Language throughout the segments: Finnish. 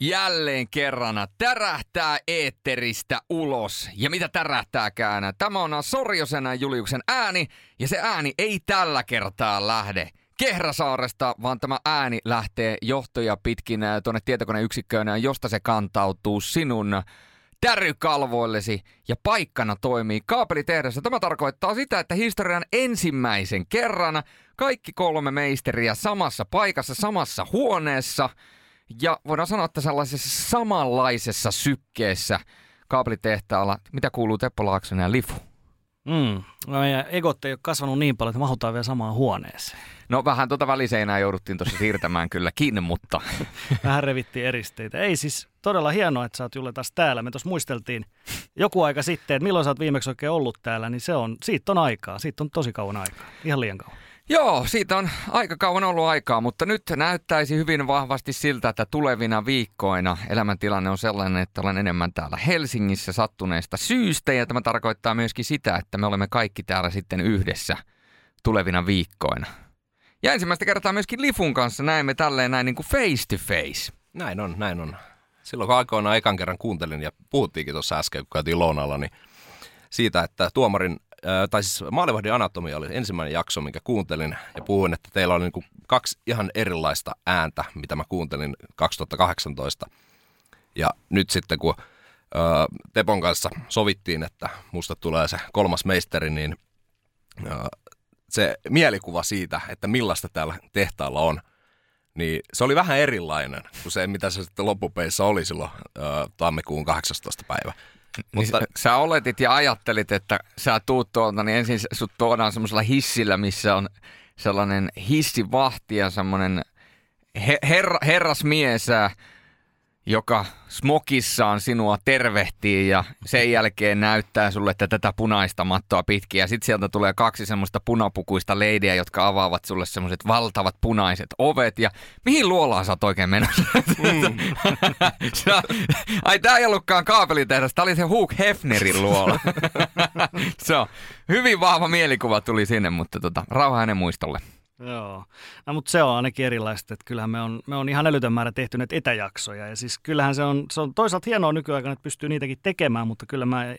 Jälleen kerran tärähtää eetteristä ulos. Ja mitä tärähtääkään? Tämä on Sorjosen Juliuksen ääni, ja se ääni ei tällä kertaa lähde Kehrasaaresta, vaan tämä ääni lähtee johtoja pitkin tuonne tietokoneyksikköön, josta se kantautuu sinun tärykalvoillesi ja paikkana toimii kaapelitehdessä. Tämä tarkoittaa sitä, että historian ensimmäisen kerran kaikki kolme meisteriä samassa paikassa, samassa huoneessa – ja voidaan sanoa, että sellaisessa samanlaisessa sykkeessä kaapelitehtaalla, mitä kuuluu Teppo Laaksonen ja Lifu? Mm. No meidän egot ei ole kasvanut niin paljon, että mahutaan vielä samaan huoneeseen. No vähän tuota väliseinää jouduttiin tuossa siirtämään kylläkin, mutta... Vähän revittiin eristeitä. Ei siis todella hienoa, että sä oot Julle taas täällä. Me tuossa muisteltiin joku aika sitten, että milloin sä oot viimeksi oikein ollut täällä, niin se on, siitä on aikaa. Siitä on tosi kauan aikaa. Ihan liian kauan. Joo, siitä on aika kauan ollut aikaa, mutta nyt näyttäisi hyvin vahvasti siltä, että tulevina viikkoina elämäntilanne on sellainen, että olen enemmän täällä Helsingissä sattuneesta syystä. Ja tämä tarkoittaa myöskin sitä, että me olemme kaikki täällä sitten yhdessä tulevina viikkoina. Ja ensimmäistä kertaa myöskin Lifun kanssa näemme tälleen näin niin kuin face to face. Näin on, näin on. Silloin kun aikoinaan ekan kerran kuuntelin ja puhuttiinkin tuossa äsken, kun käytiin lounalla, niin siitä, että tuomarin tai siis Maalivahdin anatomia oli ensimmäinen jakso, minkä kuuntelin ja puhuin, että teillä oli niin kaksi ihan erilaista ääntä, mitä mä kuuntelin 2018. Ja nyt sitten kun ö, Tepon kanssa sovittiin, että musta tulee se kolmas meisteri, niin se mielikuva siitä, että millaista täällä tehtaalla on, niin se oli vähän erilainen kuin se, mitä se sitten loppupeissa oli silloin ö, tammikuun 18. päivä. Mutta niin sä oletit ja ajattelit, että sä tuut tuolta, niin ensin sut tuodaan semmoisella hissillä, missä on sellainen hissivahti ja semmoinen her- her- herrasmies, joka smokissaan sinua tervehtii ja sen jälkeen näyttää sulle, että tätä punaista mattoa pitkin. Ja sitten sieltä tulee kaksi semmoista punapukuista leidiä, jotka avaavat sulle semmoiset valtavat punaiset ovet. Ja mihin luolaan sä oot oikein menossa? Mm. Ai tää ei ollutkaan kaapelitehdas, tää oli se Hugh Hefnerin luola. se on hyvin vahva mielikuva tuli sinne, mutta tota, rauha hänen muistolle. Joo, no, mutta se on ainakin erilaista, että kyllähän me on, me on ihan älytön määrä tehty näitä etäjaksoja ja siis kyllähän se on, se on toisaalta hienoa nykyaikana, että pystyy niitäkin tekemään, mutta kyllä mä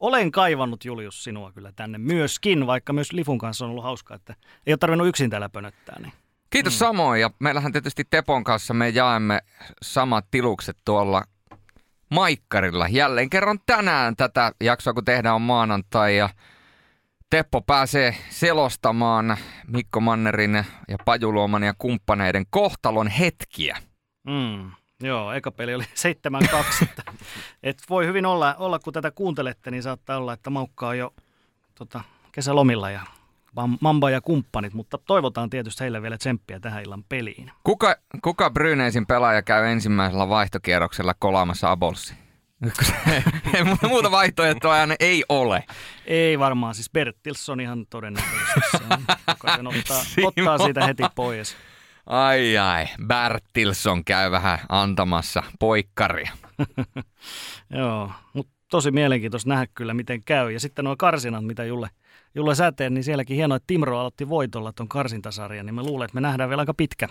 olen kaivannut Julius sinua kyllä tänne myöskin, vaikka myös Lifun kanssa on ollut hauskaa, että ei ole tarvinnut yksin täällä pönöttää. Niin. Kiitos mm. samoin ja meillähän tietysti Tepon kanssa me jaemme samat tilukset tuolla Maikkarilla. Jälleen kerran tänään tätä jaksoa, kun tehdään on maanantai ja Teppo pääsee selostamaan Mikko Mannerin ja Pajuluoman ja kumppaneiden kohtalon hetkiä. Mm, joo, eka peli oli 7-2. Et voi hyvin olla, olla, kun tätä kuuntelette, niin saattaa olla, että Maukka on jo tota, kesälomilla ja Mamba ja kumppanit, mutta toivotaan tietysti heille vielä tsemppiä tähän illan peliin. Kuka, kuka Bryneisin pelaaja käy ensimmäisellä vaihtokierroksella kolaamassa Abolsi? Muuta vaihtoehtoa aina ei ole. Ei varmaan, siis Bertilsson ihan todennäköisesti. Sen ottaa, ottaa siitä heti pois. Ai ai, Bertilsson käy vähän antamassa poikkaria. Joo, mutta tosi mielenkiintoista nähdä kyllä, miten käy. Ja sitten nuo karsinat, mitä Julle, Julle säteen, niin sielläkin hienoa, että Timro aloitti voitolla tuon karsintasarjan, niin me luulen, että me nähdään vielä aika pitkä,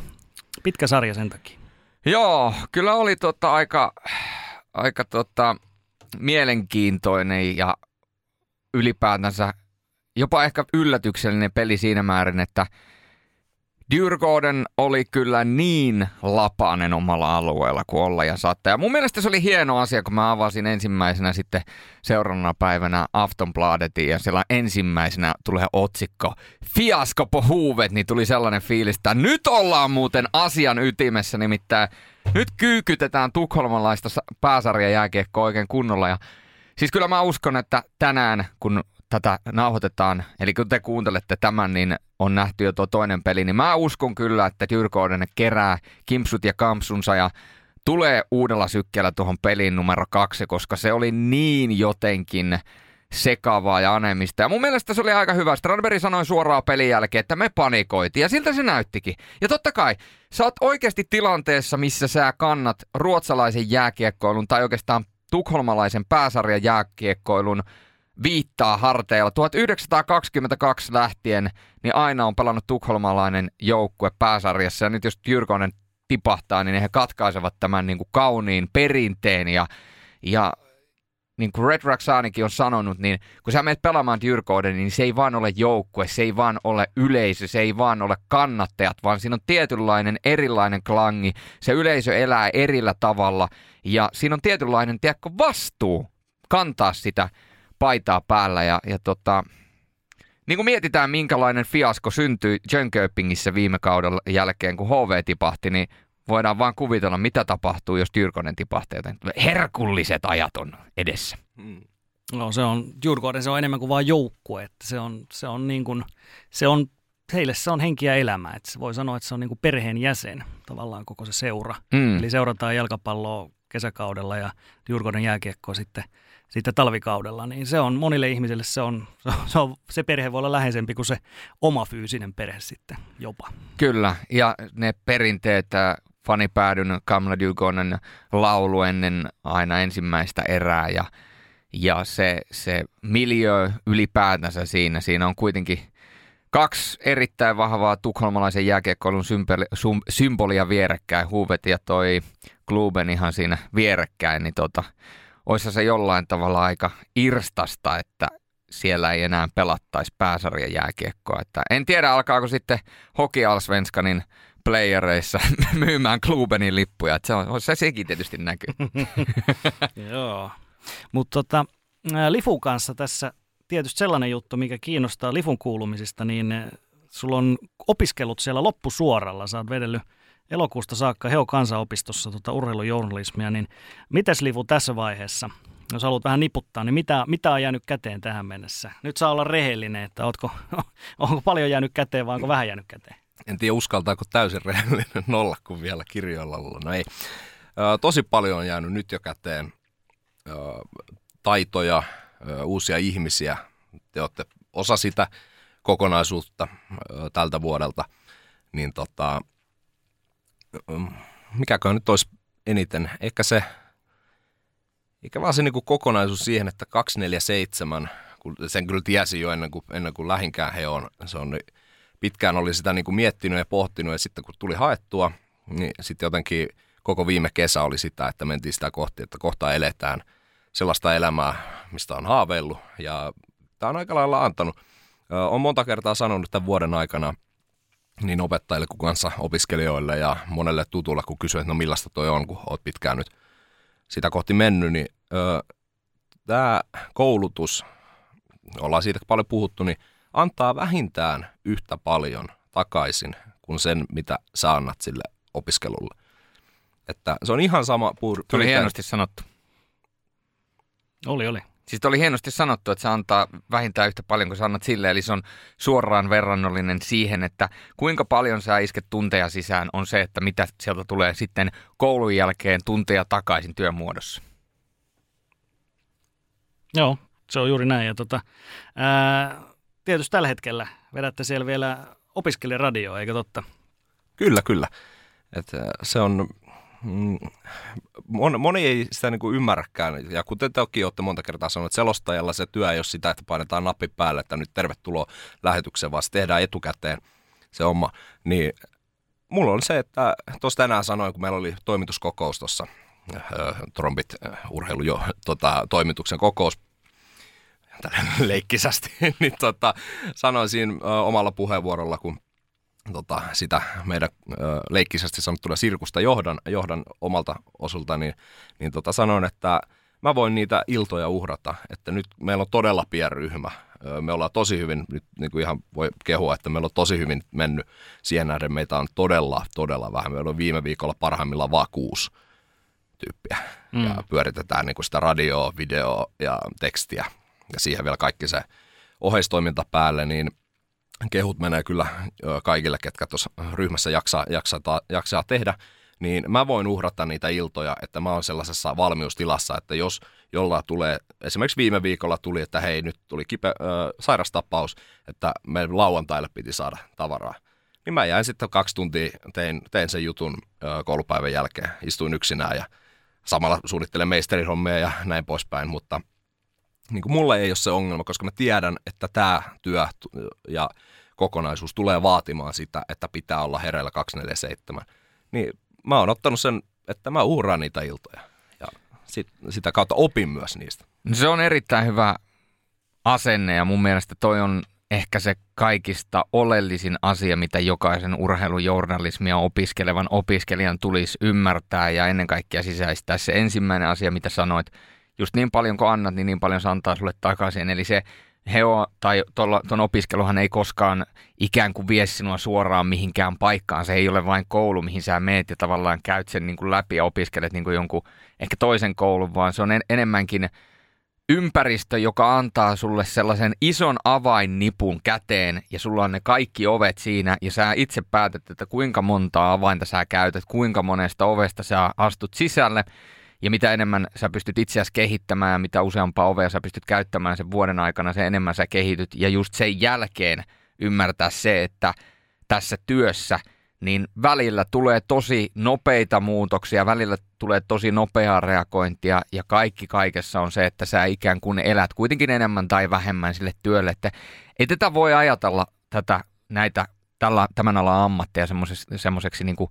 pitkä sarja sen takia. Joo, kyllä oli tota aika aika tota, mielenkiintoinen ja ylipäätänsä jopa ehkä yllätyksellinen peli siinä määrin, että Dyrgården oli kyllä niin lapainen omalla alueella kuin olla ja saattaa. Ja mun mielestä se oli hieno asia, kun mä avasin ensimmäisenä sitten seuraavana päivänä Aftonbladetin ja siellä ensimmäisenä tulee otsikko Fiasko på huvet, niin tuli sellainen fiilis, että nyt ollaan muuten asian ytimessä, nimittäin nyt kyykytetään tukholmalaista pääsarja jääkiekkoa oikein kunnolla. Ja siis kyllä mä uskon, että tänään kun tätä nauhoitetaan, eli kun te kuuntelette tämän, niin on nähty jo tuo toinen peli, niin mä uskon kyllä, että Dyrkouden kerää kimpsut ja kampsunsa ja tulee uudella sykkeellä tuohon peliin numero kaksi, koska se oli niin jotenkin sekavaa ja anemista. Ja mun mielestä se oli aika hyvä. Strandberg sanoi suoraan pelin jälkeen, että me panikoitiin. Ja siltä se näyttikin. Ja totta kai, sä oot oikeasti tilanteessa, missä sä kannat ruotsalaisen jääkiekkoilun tai oikeastaan tukholmalaisen pääsarjan jääkiekkoilun viittaa harteilla. 1922 lähtien niin aina on pelannut tukholmalainen joukkue pääsarjassa. Ja nyt jos Jyrkonen tipahtaa, niin he katkaisevat tämän niin kuin kauniin perinteen ja, ja niin kuin Red Raksanikin on sanonut, niin kun sä menet pelaamaan Dyrkouden, niin se ei vaan ole joukkue, se ei vaan ole yleisö, se ei vaan ole kannattajat, vaan siinä on tietynlainen erilainen klangi. Se yleisö elää erillä tavalla ja siinä on tietynlainen, tiedätkö, vastuu kantaa sitä paitaa päällä ja, ja tota, niin kuin mietitään, minkälainen fiasko syntyi Jönköpingissä viime kaudella jälkeen, kun HV tipahti, niin voidaan vaan kuvitella, mitä tapahtuu, jos Tyrkonen tipahtaa. Joten herkulliset ajat on edessä. Hmm. No se on, Djurgården se on enemmän kuin vain joukkue. Että se on, se on niin kuin, se on, heille se on henkiä elämä. Että se voi sanoa, että se on niin kuin perheen jäsen tavallaan koko se seura. Mm. Eli seurataan jalkapalloa kesäkaudella ja Djurgården jääkiekkoa sitten, sitten talvikaudella. Niin se on monille ihmisille se on, se on, se perhe voi olla läheisempi kuin se oma fyysinen perhe sitten jopa. Kyllä, ja ne perinteet, fanipäädyn Kamla Dygonen laulu ennen aina ensimmäistä erää ja, ja se, se miljö ylipäätänsä siinä, siinä on kuitenkin kaksi erittäin vahvaa tukholmalaisen jääkiekkoilun symboli, symbolia vierekkäin, Huvet ja toi Kluben ihan siinä vierekkäin, niin tota, olisi se jollain tavalla aika irstasta, että siellä ei enää pelattaisi pääsarjan jääkiekkoa. Että en tiedä, alkaako sitten Hoki Alsvenskanin playereissa myymään Klubenin lippuja. Että se, on, se sekin tietysti näkyy. Joo. Mutta tota, Lifun kanssa tässä tietysti sellainen juttu, mikä kiinnostaa Lifun kuulumisista, niin sulla on opiskellut siellä loppusuoralla. Sä oot vedellyt elokuusta saakka Heo kansanopistossa tota urheilujournalismia, niin mitäs Lifu tässä vaiheessa, jos haluat vähän niputtaa, niin mitä, mitä on jäänyt käteen tähän mennessä? Nyt saa olla rehellinen, että ootko, onko paljon jäänyt käteen vai onko vähän jäänyt käteen? En tiedä uskaltaako täysin rehellinen olla, kun vielä kirjoilla olla. No ei. tosi paljon on jäänyt nyt jo käteen taitoja, uusia ihmisiä. Te olette osa sitä kokonaisuutta tältä vuodelta. Niin tota, mikäkö nyt olisi eniten? Ehkä se, eikä vaan se niin kuin kokonaisuus siihen, että 247, kun sen kyllä tiesi jo ennen kuin, ennen kuin lähinkään he on, se on pitkään oli sitä niin kuin miettinyt ja pohtinut ja sitten kun tuli haettua, niin sitten jotenkin koko viime kesä oli sitä, että mentiin sitä kohti, että kohta eletään sellaista elämää, mistä on haaveillut ja tämä on aika lailla antanut. Olen monta kertaa sanonut tämän vuoden aikana niin opettajille kuin kanssa opiskelijoille ja monelle tutulle, kun kysyy, että no millaista toi on, kun oot pitkään nyt sitä kohti mennyt, niin tämä koulutus, ollaan siitä paljon puhuttu, niin antaa vähintään yhtä paljon takaisin kuin sen, mitä sä annat sille opiskelulle. Että se on ihan sama. Puur- Tuli hienosti sanottu. Oli, oli. Siis oli hienosti sanottu, että se antaa vähintään yhtä paljon kuin sä annat sille, eli se on suoraan verrannollinen siihen, että kuinka paljon sä isket tunteja sisään on se, että mitä sieltä tulee sitten koulun jälkeen tunteja takaisin työn muodossa. Joo, se on juuri näin. Ja tota, ää, tietysti tällä hetkellä vedätte siellä vielä opiskelijaradioa, eikö totta? Kyllä, kyllä. Et se on, moni, moni ei sitä niin kuin ymmärräkään. Ja kuten tekin olette monta kertaa sanoneet, että selostajalla se työ ei ole sitä, että painetaan nappi päälle, että nyt tervetuloa lähetykseen, vaan se tehdään etukäteen se oma. Niin mulla on se, että tuossa tänään sanoin, kun meillä oli toimituskokous tuossa, Trombit urheilu jo, tota, toimituksen kokous leikkisästi, niin tota, sanoisin ö, omalla puheenvuorolla, kun tota, sitä meidän ö, leikkisästi sanottuna sirkusta johdan, johdan omalta osulta, niin, niin tota, sanoin, että mä voin niitä iltoja uhrata, että nyt meillä on todella pieni ryhmä. Me ollaan tosi hyvin, nyt niin kuin ihan voi kehua, että meillä on tosi hyvin mennyt siihen nähden. Meitä on todella, todella vähän. Meillä on viime viikolla parhaimmillaan vaan kuusi tyyppiä. Mm. Ja pyöritetään niin kuin sitä radioa, videoa ja tekstiä ja siihen vielä kaikki se oheistoiminta päälle, niin kehut menee kyllä kaikille, ketkä tuossa ryhmässä jaksaa, jaksaa, jaksaa tehdä, niin mä voin uhrata niitä iltoja, että mä oon sellaisessa valmiustilassa, että jos jolla tulee, esimerkiksi viime viikolla tuli, että hei nyt tuli kipe, äh, sairastapaus, että me lauantaille piti saada tavaraa. Niin mä jäin sitten kaksi tuntia, tein, tein sen jutun äh, koulupäivän jälkeen, istuin yksinään ja samalla suunnittelen meisterihommia ja näin poispäin, mutta niin kuin mulle ei ole se ongelma, koska mä tiedän, että tämä työ ja kokonaisuus tulee vaatimaan sitä, että pitää olla hereillä 247. Niin mä oon ottanut sen, että mä uhraan niitä iltoja ja sit, sitä kautta opin myös niistä. No se on erittäin hyvä asenne ja mun mielestä toi on ehkä se kaikista oleellisin asia, mitä jokaisen urheilujournalismia opiskelevan opiskelijan tulisi ymmärtää ja ennen kaikkea sisäistää. Se ensimmäinen asia, mitä sanoit, just niin paljon kuin annat, niin niin paljon se antaa sulle takaisin. Eli se heo tai tuon opiskeluhan ei koskaan ikään kuin vie sinua suoraan mihinkään paikkaan. Se ei ole vain koulu, mihin sä meet ja tavallaan käyt sen niin kuin läpi ja opiskelet niin kuin jonkun ehkä toisen koulun, vaan se on en, enemmänkin ympäristö, joka antaa sulle sellaisen ison avainnipun käteen ja sulla on ne kaikki ovet siinä ja sä itse päätät, että kuinka monta avainta sä käytät, kuinka monesta ovesta sä astut sisälle ja mitä enemmän sä pystyt itseäsi kehittämään mitä useampaa ovea sä pystyt käyttämään sen vuoden aikana, se enemmän sä kehityt. Ja just sen jälkeen ymmärtää se, että tässä työssä niin välillä tulee tosi nopeita muutoksia, välillä tulee tosi nopeaa reagointia ja kaikki kaikessa on se, että sä ikään kuin elät kuitenkin enemmän tai vähemmän sille työlle, että ei tätä voi ajatella tätä näitä tällä, tämän alan ammatteja semmoiseksi niin kuin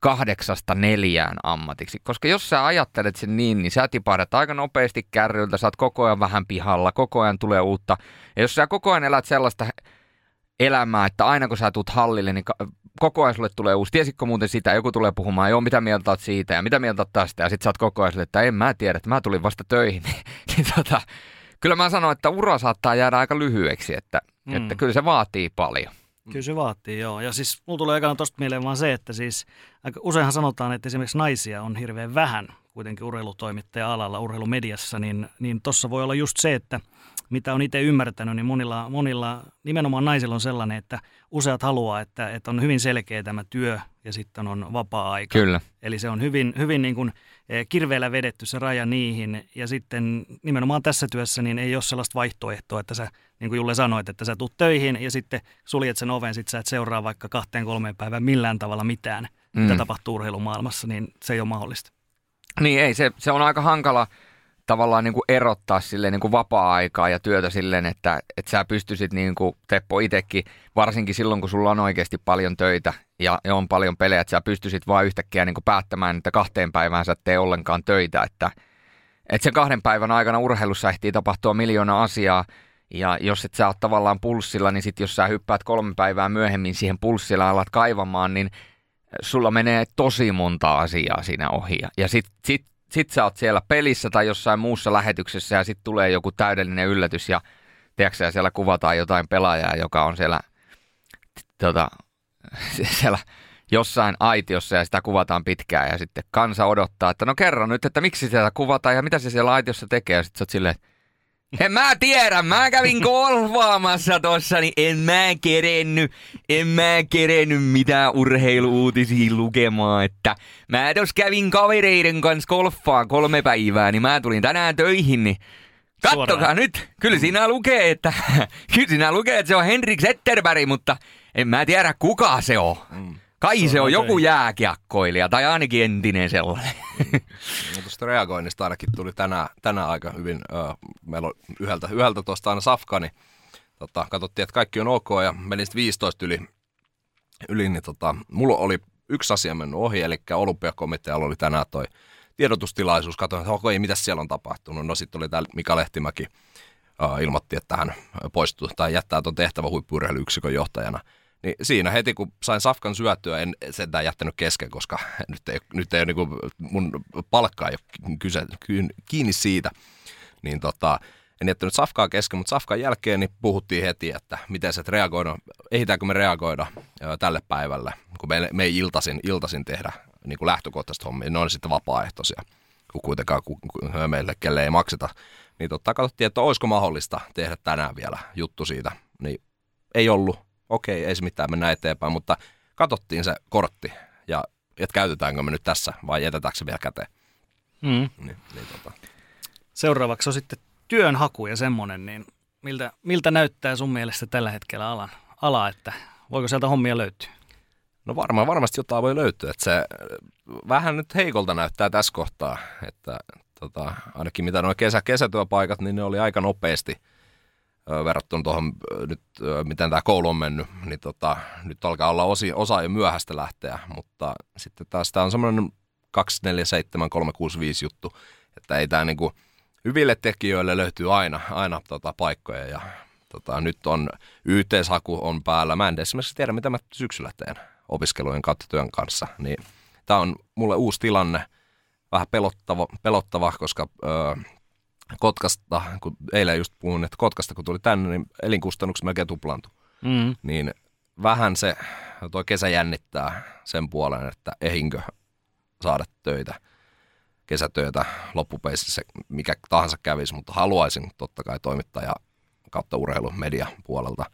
kahdeksasta neljään ammatiksi. Koska jos sä ajattelet sen niin, niin sä tipahdat aika nopeasti kärryltä, sä oot koko ajan vähän pihalla, koko ajan tulee uutta. Ja jos sä koko ajan elät sellaista elämää, että aina kun sä tuut hallille, niin koko ajan sulle tulee uusi. Tiesitkö muuten sitä, joku tulee puhumaan, joo, mitä mieltä oot siitä ja mitä mieltä oot tästä. Ja sit sä oot koko ajan sille, että en mä tiedä, että mä tulin vasta töihin. niin tota, kyllä mä sanon, että ura saattaa jäädä aika lyhyeksi, että, mm. että kyllä se vaatii paljon. Kyllä se vaatii, joo. Ja siis mulla tulee ekana tosta mieleen vaan se, että siis aika useinhan sanotaan, että esimerkiksi naisia on hirveän vähän kuitenkin urheilutoimittaja-alalla, urheilumediassa, niin, niin tuossa voi olla just se, että mitä on itse ymmärtänyt, niin monilla, monilla, nimenomaan naisilla on sellainen, että useat haluaa, että, että on hyvin selkeä tämä työ ja sitten on vapaa-aika. Kyllä. Eli se on hyvin, hyvin niin kuin Eh, kirveellä vedetty se raja niihin. Ja sitten nimenomaan tässä työssä niin ei ole sellaista vaihtoehtoa, että sä, niin kuin Julle sanoit, että sä tuut töihin ja sitten suljet sen oven, sit sä et seuraa vaikka kahteen kolmeen päivään millään tavalla mitään, mm. mitä tapahtuu urheilumaailmassa, niin se ei ole mahdollista. Niin ei, se, se on aika hankala tavallaan niin kuin erottaa silleen niin kuin vapaa-aikaa ja työtä silleen, että, että sä pystyisit niin kuin Teppo itsekin, varsinkin silloin kun sulla on oikeasti paljon töitä ja, ja on paljon pelejä, että sä pystyisit vaan yhtäkkiä niin kuin päättämään, että kahteen päivään sä et tee ollenkaan töitä, että, että sen kahden päivän aikana urheilussa ehtii tapahtua miljoona asiaa, ja jos et sä oot tavallaan pulssilla, niin sit jos sä hyppäät kolme päivää myöhemmin siihen pulssilla alat kaivamaan, niin sulla menee tosi monta asiaa siinä ohi. Ja sit, sit sit sä oot siellä pelissä tai jossain muussa lähetyksessä ja sitten tulee joku täydellinen yllätys ja tiedätkö, siellä kuvataan jotain pelaajaa, joka on siellä, tota, siellä jossain aitiossa ja sitä kuvataan pitkään ja sitten kansa odottaa, että no kerro nyt, että miksi sitä kuvataan ja mitä se siellä aitiossa tekee ja sitten sä oot silleen, en mä tiedä, mä kävin golfaamassa tossa, niin en mä kerennyt, en mä kerennyt mitään urheiluutisia lukemaan, että mä tos kävin kavereiden kanssa golfaa kolme päivää, niin mä tulin tänään töihin, niin Kattokaa Suoraan. nyt, kyllä siinä lukee, että, kyllä siinä lukee, että se on Henrik Zetterberg, mutta en mä tiedä kuka se on. Mm. Kai se, se on, joku jääkiekkoilija, tai ainakin entinen sellainen. No tuosta reagoinnista ainakin tuli tänään, tänään aika hyvin. Öö, meillä on yhdeltä, yhdeltä tuosta aina safka, niin tota, katsottiin, että kaikki on ok, ja meni sitten 15 yli, yli niin tota, mulla oli yksi asia mennyt ohi, eli olympiakomitealla oli tänään toi tiedotustilaisuus. Katsoin, että okay, mitä siellä on tapahtunut. No sitten oli täällä Mika Lehtimäki, ilmoitti, että hän poistuu tai jättää tuon tehtävän huippuurheiluyksikön johtajana – niin siinä heti, kun sain safkan syötyä, en sentään jättänyt kesken, koska nyt ei, nyt ei ole niin mun palkka ei kyse, kiinni siitä. Niin tota, en jättänyt safkaa kesken, mutta safkan jälkeen niin puhuttiin heti, että miten se reagoida, ehditäänkö me reagoida tälle päivälle, kun me, me ei iltasin, iltasin tehdä niin kuin lähtökohtaisesti hommia, ne on sitten vapaaehtoisia, kun kuitenkaan kun, kun meille kelle ei makseta. Niin totta katsottiin, että olisiko mahdollista tehdä tänään vielä juttu siitä, niin ei ollut okei, ei se mitään, mennä eteenpäin, mutta katsottiin se kortti ja että käytetäänkö me nyt tässä vai jätetäänkö se vielä käteen. Mm. Niin, niin, tota. Seuraavaksi on sitten työnhaku ja semmoinen, niin miltä, miltä näyttää sun mielestä tällä hetkellä alan, ala, että voiko sieltä hommia löytyä? No varmaan, varmasti jotain voi löytyä. Että se vähän nyt heikolta näyttää tässä kohtaa, että tota, ainakin mitä nuo kesä, kesätyöpaikat, niin ne oli aika nopeasti verrattuna tuohon nyt, miten tämä koulu on mennyt, niin tota, nyt alkaa olla osi, osa jo myöhäistä lähteä, mutta sitten taas tämä on semmoinen 247, 365 juttu, että ei tämä niinku, hyville tekijöille löytyy aina, aina tota, paikkoja ja tota, nyt on yhteishaku on päällä. Mä en esimerkiksi tiedä, mitä mä syksyllä teen opiskelujen kautta työn kanssa, niin tämä on mulle uusi tilanne, vähän pelottava, pelottava koska öö, Kotkasta, kun eilen just puhuin, että Kotkasta kun tuli tänne, niin elinkustannukset melkein tuplaantui. Mm. Niin vähän se, toi kesä jännittää sen puolen, että ehinkö saada töitä, kesätöitä loppupeisissä, mikä tahansa kävisi, mutta haluaisin totta kai toimittaja kautta urheilu media puolelta.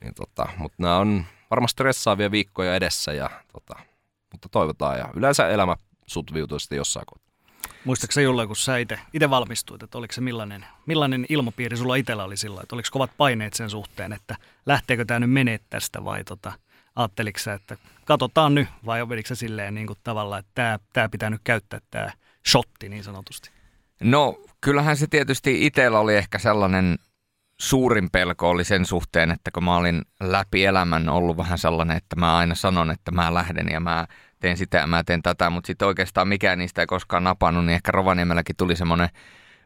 Niin tota, mutta nämä on varmasti stressaavia viikkoja edessä, ja tota, mutta toivotaan. Ja yleensä elämä sutviutuu sitten jossain kohtaa. Muistaaksä Julle, kun sä itse valmistuit, että oliko se millainen, millainen ilmapiiri sulla itsellä oli sillä, että oliko kovat paineet sen suhteen, että lähteekö tämä nyt menee tästä vai tota, ajatteliko sä, että katsotaan nyt vai vedikö sä silleen niin kuin tavallaan, että tämä, tämä pitää nyt käyttää tämä shotti niin sanotusti? No kyllähän se tietysti itsellä oli ehkä sellainen suurin pelko oli sen suhteen, että kun mä olin läpi elämän ollut vähän sellainen, että mä aina sanon, että mä lähden ja mä teen sitä mä teen tätä, mutta sitten oikeastaan mikään niistä ei koskaan napannut, niin ehkä Rovaniemelläkin tuli semmoinen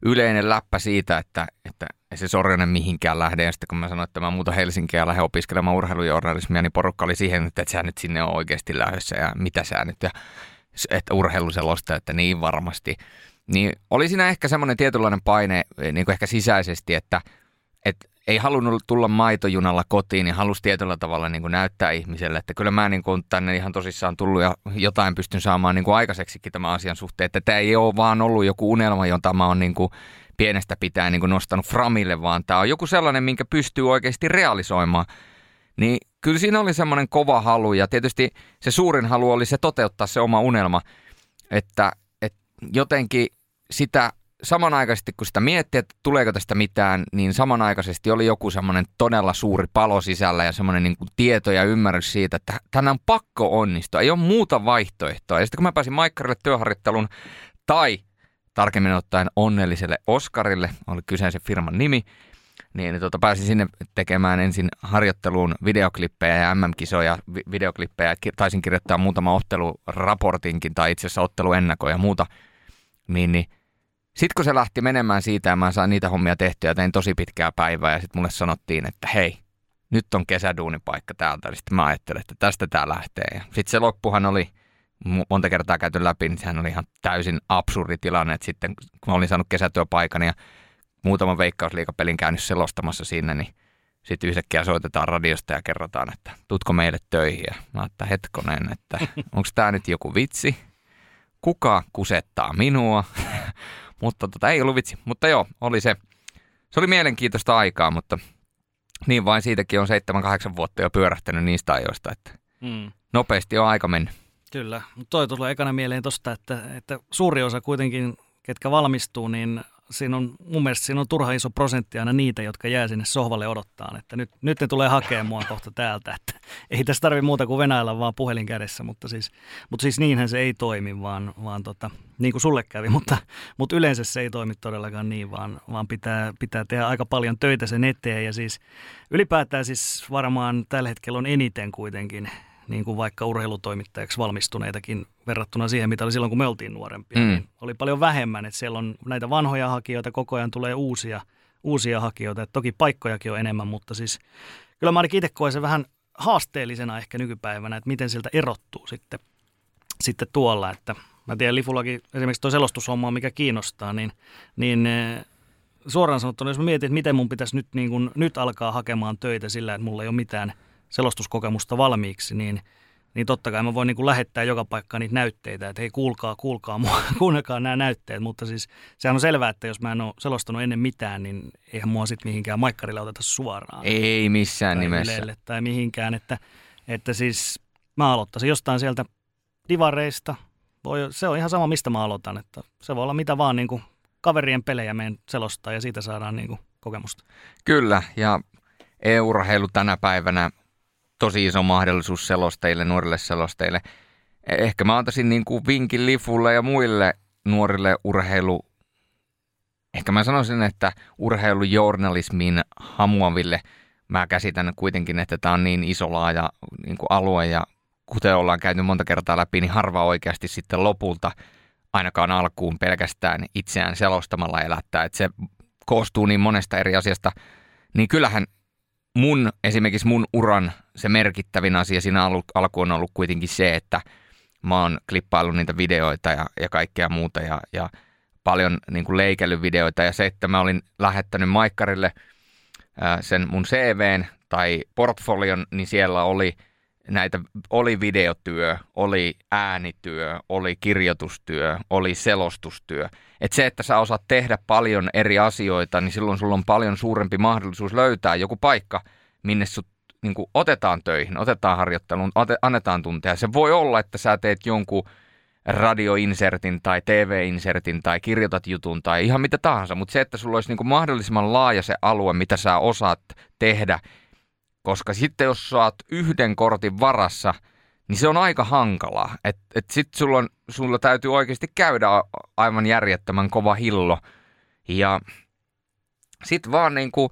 yleinen läppä siitä, että, että ei se Sorjonen mihinkään lähde. Ja sitten kun mä sanoin, että mä muuta Helsinkiä ja lähden opiskelemaan urheilujournalismia, niin porukka oli siihen, että sä nyt sinne on oikeasti lähdössä ja mitä sä nyt. Ja että urheiluselosta, että niin varmasti. Niin oli siinä ehkä semmoinen tietynlainen paine niin kuin ehkä sisäisesti, että, että ei halunnut tulla maitojunalla kotiin, niin halusi tietyllä tavalla niin kuin näyttää ihmiselle, että kyllä mä niin kuin tänne ihan tosissaan tullut ja jotain pystyn saamaan niin kuin aikaiseksikin tämän asian suhteen, että tämä ei ole vaan ollut joku unelma, jota mä oon niin kuin pienestä pitäen niin kuin nostanut framille, vaan tämä on joku sellainen, minkä pystyy oikeasti realisoimaan. Niin kyllä siinä oli semmoinen kova halu ja tietysti se suurin halu oli se toteuttaa se oma unelma, että, että jotenkin sitä samanaikaisesti kun sitä miettii, että tuleeko tästä mitään, niin samanaikaisesti oli joku semmoinen todella suuri palo sisällä ja semmoinen niin kuin tieto ja ymmärrys siitä, että tänään on pakko onnistua, ei ole muuta vaihtoehtoa. Ja sitten kun mä pääsin Maikkarille työharjoittelun tai tarkemmin ottaen onnelliselle Oskarille, oli kyseisen firman nimi, niin, tota, pääsin sinne tekemään ensin harjoitteluun videoklippejä ja MM-kisoja, vi- videoklippejä. Taisin kirjoittaa muutama otteluraportinkin tai itse asiassa otteluennakoja ja muuta. Niin, niin sitten kun se lähti menemään siitä ja mä sain niitä hommia tehtyä tein tosi pitkää päivää ja sitten mulle sanottiin, että hei, nyt on kesäduunipaikka täältä. Sitten mä ajattelin, että tästä tää lähtee. Ja sitten se loppuhan oli monta kertaa käyty läpi, niin sehän oli ihan täysin absurdi tilanne, että sitten kun mä olin saanut kesätyöpaikan ja muutaman veikkausliikapelin käynyt selostamassa sinne, niin sitten yhtäkkiä soitetaan radiosta ja kerrotaan, että tutko meille töihin. Ja mä että hetkonen, että onko tämä nyt joku vitsi? Kuka kusettaa minua? Mutta tota, ei ollut vitsi. Mutta joo, oli se. Se oli mielenkiintoista aikaa, mutta niin vain siitäkin on 7-8 vuotta jo pyörähtänyt niistä ajoista, että mm. nopeasti on aika mennyt. Kyllä, mutta toi tulee ekana mieleen tosta, että, että suuri osa kuitenkin, ketkä valmistuu, niin siinä on, mun mielestä siinä on turha iso prosentti aina niitä, jotka jää sinne sohvalle odottaa, että nyt, nyt ne tulee hakemaan mua kohta täältä, että ei tässä tarvi muuta kuin venäillä vaan puhelin kädessä, mutta siis, mutta siis niinhän se ei toimi, vaan, vaan tota, niin kuin sulle kävi, mutta, mutta yleensä se ei toimi todellakaan niin, vaan, vaan pitää, pitää tehdä aika paljon töitä sen eteen ja siis ylipäätään siis varmaan tällä hetkellä on eniten kuitenkin niin kuin vaikka urheilutoimittajaksi valmistuneitakin verrattuna siihen, mitä oli silloin, kun me oltiin nuorempia. Mm. Niin oli paljon vähemmän, että siellä on näitä vanhoja hakijoita, koko ajan tulee uusia, uusia hakijoita. Et toki paikkojakin on enemmän, mutta siis kyllä mä ainakin itse koen sen vähän haasteellisena ehkä nykypäivänä, että miten siltä erottuu sitten, sitten tuolla. Että mä tiedän, Lifulakin esimerkiksi tuo selostushomma, mikä kiinnostaa, niin, niin eh, suoraan sanottuna, jos mä mietin, että miten mun pitäisi nyt, niin kun, nyt alkaa hakemaan töitä sillä, että mulla ei ole mitään – selostuskokemusta valmiiksi, niin, niin totta kai mä voin niin kuin lähettää joka paikkaan niitä näytteitä, että hei kuulkaa, kuulkaa mua, kuunnelkaa nämä näytteet, mutta siis sehän on selvää, että jos mä en ole selostanut ennen mitään, niin eihän mua sitten mihinkään maikkarille oteta suoraan. Ei missään tai nimessä. Ylelle, tai mihinkään, että, että siis mä aloittaisin jostain sieltä divareista, voi, se on ihan sama mistä mä aloitan, että se voi olla mitä vaan niin kuin kaverien pelejä meidän selostaa ja siitä saadaan niin kuin kokemusta. Kyllä, ja e-urheilu tänä päivänä tosi iso mahdollisuus selostajille, nuorille selostajille. Ehkä mä antaisin niin kuin vinkin Lifulle ja muille nuorille urheilu, ehkä mä sanoisin, että urheilujournalismin hamuaville, mä käsitän kuitenkin, että tämä on niin iso laaja niin kuin alue ja kuten ollaan käyty monta kertaa läpi, niin harva oikeasti sitten lopulta ainakaan alkuun pelkästään itseään selostamalla elättää, että se koostuu niin monesta eri asiasta, niin kyllähän mun, esimerkiksi mun uran se merkittävin asia siinä alu, alkuun on ollut kuitenkin se, että mä oon klippaillut niitä videoita ja, ja kaikkea muuta ja, ja paljon niin kuin leikelyvideoita ja se, että mä olin lähettänyt Maikkarille ää, sen mun CVn tai portfolion, niin siellä oli – näitä oli videotyö, oli äänityö, oli kirjoitustyö, oli selostustyö. Et se, että sä osaat tehdä paljon eri asioita, niin silloin sulla on paljon suurempi mahdollisuus löytää joku paikka, minne sut niin otetaan töihin, otetaan harjoitteluun, ote, annetaan tunteja. Se voi olla, että sä teet jonkun radioinsertin tai TV-insertin tai kirjoitat jutun tai ihan mitä tahansa, mutta se, että sulla olisi niin mahdollisimman laaja se alue, mitä sä osaat tehdä – koska sitten jos saat yhden kortin varassa, niin se on aika hankalaa. Että et sitten sulla, sulla täytyy oikeasti käydä aivan järjettömän kova hillo. Ja sitten vaan niin kuin,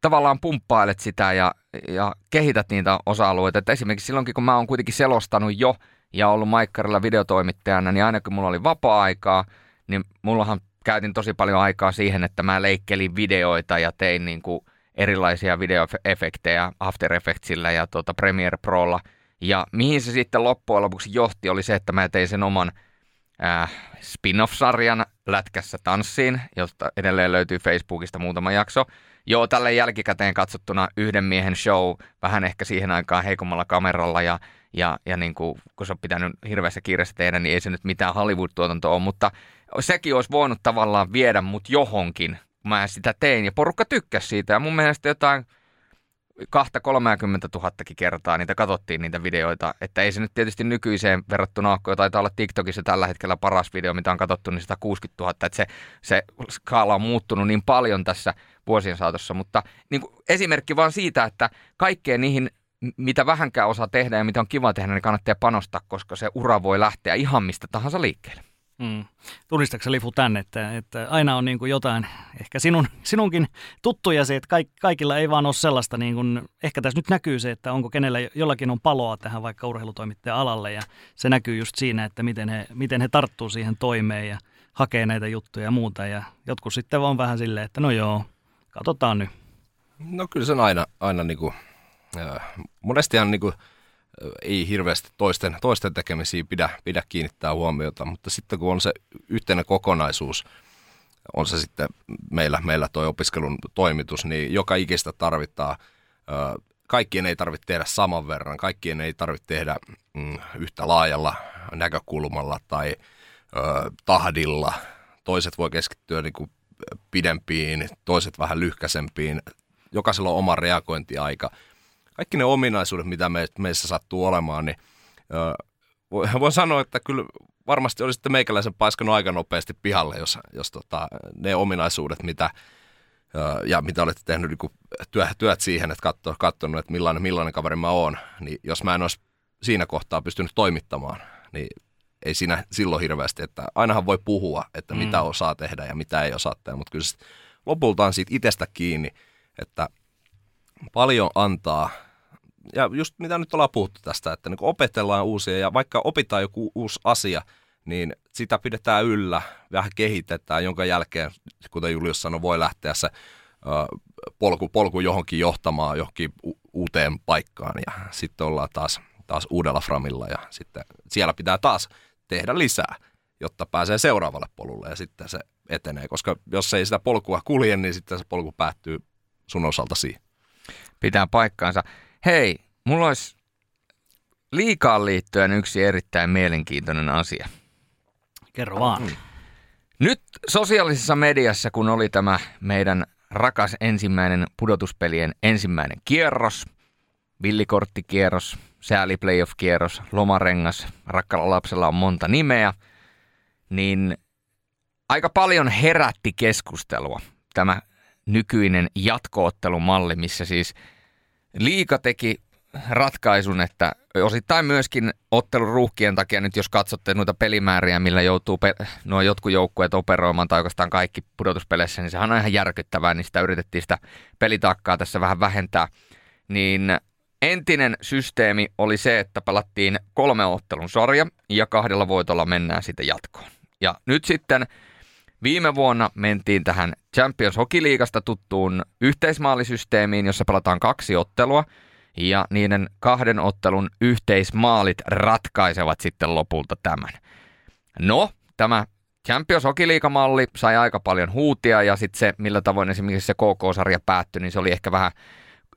tavallaan pumppailet sitä ja, ja kehität niitä osa-alueita. Et esimerkiksi silloinkin, kun mä oon kuitenkin selostanut jo ja ollut Maikkarilla videotoimittajana, niin aina kun mulla oli vapaa-aikaa, niin mullahan käytin tosi paljon aikaa siihen, että mä leikkelin videoita ja tein niin kuin – erilaisia videoefektejä After Effectsillä ja tuota Premiere Prolla. Ja mihin se sitten loppujen lopuksi johti, oli se, että mä tein sen oman äh, spin-off-sarjan Lätkässä tanssiin, josta edelleen löytyy Facebookista muutama jakso. Joo, tälle jälkikäteen katsottuna yhden miehen show, vähän ehkä siihen aikaan heikommalla kameralla ja, ja, ja niin kuin, kun se on pitänyt hirveässä kiireessä tehdä, niin ei se nyt mitään Hollywood-tuotantoa ole, mutta sekin olisi voinut tavallaan viedä mut johonkin, mä sitä tein ja porukka tykkäsi siitä. Ja mun mielestä jotain kahta 30 tuhattakin kertaa niitä katsottiin niitä videoita, että ei se nyt tietysti nykyiseen verrattuna ole, taitaa olla TikTokissa tällä hetkellä paras video, mitä on katsottu, niin 160 000, että se, se skaala on muuttunut niin paljon tässä vuosien saatossa, mutta niin kuin esimerkki vaan siitä, että kaikkeen niihin mitä vähänkään osaa tehdä ja mitä on kiva tehdä, niin kannattaa panostaa, koska se ura voi lähteä ihan mistä tahansa liikkeelle. Mm. Tunnistatko Lifu tänne, että, että aina on niin kuin jotain, ehkä sinun, sinunkin tuttuja se, että kaik, kaikilla ei vaan ole sellaista, niin kuin, ehkä tässä nyt näkyy se, että onko kenellä jollakin on paloa tähän vaikka urheilutoimittajan alalle ja se näkyy just siinä, että miten he, miten he tarttuu siihen toimeen ja hakee näitä juttuja ja muuta ja jotkut sitten vaan vähän silleen, että no joo, katsotaan nyt. No kyllä se on aina, aina niin kuin, äh, monestihan niin kuin, ei hirveästi toisten, toisten tekemisiin pidä, pidä kiinnittää huomiota, mutta sitten kun on se yhteinen kokonaisuus, on se sitten meillä, meillä tuo opiskelun toimitus, niin joka ikistä tarvitaan. Kaikkien ei tarvitse tehdä saman verran, kaikkien ei tarvitse tehdä mm, yhtä laajalla näkökulmalla tai tahdilla. Toiset voi keskittyä niin kuin pidempiin, toiset vähän lyhkäsempiin. Jokaisella on oma reagointiaika – kaikki ne ominaisuudet, mitä me, meissä sattuu olemaan, niin voin voi sanoa, että kyllä varmasti olisitte meikäläisen paiskanut aika nopeasti pihalle, jos, jos tota, ne ominaisuudet, mitä, ja mitä olette tehnyt niin työ, työt siihen, että katso, katsonut, että millainen, millainen kaveri mä oon, niin jos mä en olisi siinä kohtaa pystynyt toimittamaan, niin ei siinä silloin hirveästi, että ainahan voi puhua, että mm. mitä osaa tehdä ja mitä ei osaa tehdä, mutta kyllä lopulta on siitä itsestä kiinni, että paljon antaa ja just mitä nyt ollaan puhuttu tästä, että niin opetellaan uusia ja vaikka opitaan joku uusi asia, niin sitä pidetään yllä, vähän kehitetään, jonka jälkeen, kuten Julius sanoi, voi lähteä se polku, polku johonkin johtamaan johonkin u- uuteen paikkaan ja sitten ollaan taas, taas uudella framilla ja sitten siellä pitää taas tehdä lisää, jotta pääsee seuraavalle polulle ja sitten se etenee, koska jos ei sitä polkua kulje, niin sitten se polku päättyy sun osalta siihen. Pitää paikkaansa. Hei, mulla olisi liikaan liittyen yksi erittäin mielenkiintoinen asia. Kerro vaan. Mm. Nyt sosiaalisessa mediassa, kun oli tämä meidän rakas ensimmäinen pudotuspelien ensimmäinen kierros, villikorttikierros, sääli playoff-kierros, lomarengas, rakkalla lapsella on monta nimeä, niin aika paljon herätti keskustelua tämä nykyinen jatkoottelumalli, missä siis liika teki ratkaisun, että osittain myöskin ottelun ruuhkien takia nyt jos katsotte noita pelimääriä, millä joutuu pe- nuo jotkut joukkueet operoimaan tai oikeastaan kaikki pudotuspeleissä, niin sehän on ihan järkyttävää, niin sitä yritettiin sitä pelitakkaa tässä vähän vähentää. Niin entinen systeemi oli se, että pelattiin kolme ottelun sarja ja kahdella voitolla mennään sitten jatkoon. Ja nyt sitten viime vuonna mentiin tähän Champions Hockey Leagueasta tuttuun yhteismaalisysteemiin, jossa pelataan kaksi ottelua – ja niiden kahden ottelun yhteismaalit ratkaisevat sitten lopulta tämän. No, tämä Champions Hockey-liigamalli sai aika paljon huutia ja sitten se, millä tavoin esimerkiksi se KK-sarja päättyi, niin se oli ehkä vähän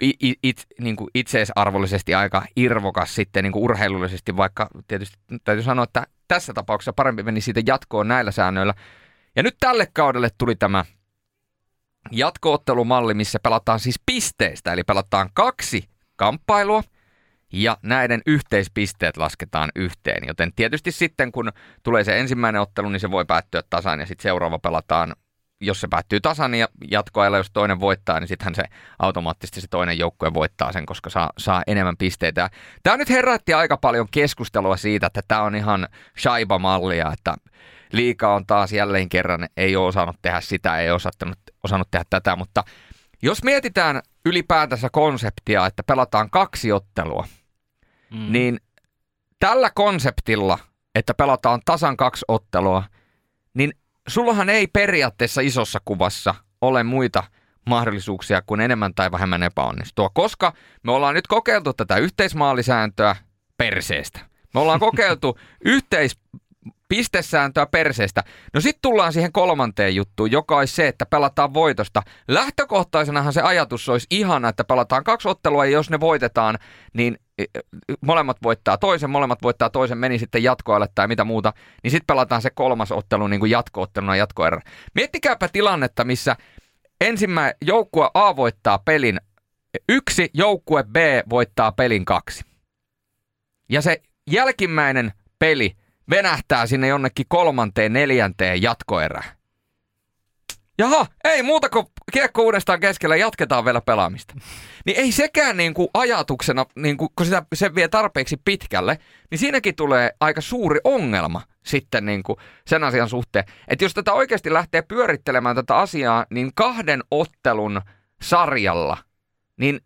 it, it, niin kuin itseisarvollisesti aika irvokas sitten niin kuin urheilullisesti, vaikka tietysti täytyy sanoa, että tässä tapauksessa parempi meni siitä jatkoon näillä säännöillä. Ja nyt tälle kaudelle tuli tämä jatkoottelumalli, missä pelataan siis pisteistä, eli pelataan kaksi kamppailua ja näiden yhteispisteet lasketaan yhteen. Joten tietysti sitten kun tulee se ensimmäinen ottelu, niin se voi päättyä tasan ja sitten seuraava pelataan jos se päättyy tasan ja jatkoajalla, jos toinen voittaa, niin sittenhän se automaattisesti se toinen joukkue voittaa sen, koska saa, saa enemmän pisteitä. Tämä nyt herätti aika paljon keskustelua siitä, että tämä on ihan shaiba-mallia, että liika on taas jälleen kerran, ei ole osannut tehdä sitä, ei ole osannut, osannut tehdä tätä, mutta jos mietitään ylipäätänsä konseptia, että pelataan kaksi ottelua, mm. niin tällä konseptilla, että pelataan tasan kaksi ottelua, niin sullahan ei periaatteessa isossa kuvassa ole muita mahdollisuuksia kuin enemmän tai vähemmän epäonnistua, koska me ollaan nyt kokeiltu tätä yhteismaalisääntöä perseestä. Me ollaan kokeiltu yhteis, pistesääntöä perseestä. No sitten tullaan siihen kolmanteen juttuun, joka olisi se, että pelataan voitosta. Lähtökohtaisenahan se ajatus olisi ihana, että pelataan kaksi ottelua ja jos ne voitetaan, niin e, e, molemmat voittaa toisen, molemmat voittaa toisen, meni sitten jatkoajalle tai mitä muuta, niin sitten pelataan se kolmas ottelu niin kuin jatkootteluna jatkoerä. Miettikääpä tilannetta, missä ensimmäinen joukkue A voittaa pelin yksi, joukkue B voittaa pelin kaksi. Ja se jälkimmäinen peli venähtää sinne jonnekin kolmanteen, neljänteen jatkoerään. Jaha, ei muuta kuin kiekko uudestaan keskellä, jatketaan vielä pelaamista. Niin ei sekään niin kuin ajatuksena, niin kuin, kun sitä, se vie tarpeeksi pitkälle, niin siinäkin tulee aika suuri ongelma sitten niin kuin sen asian suhteen. Että jos tätä oikeasti lähtee pyörittelemään tätä asiaa, niin kahden ottelun sarjalla, niin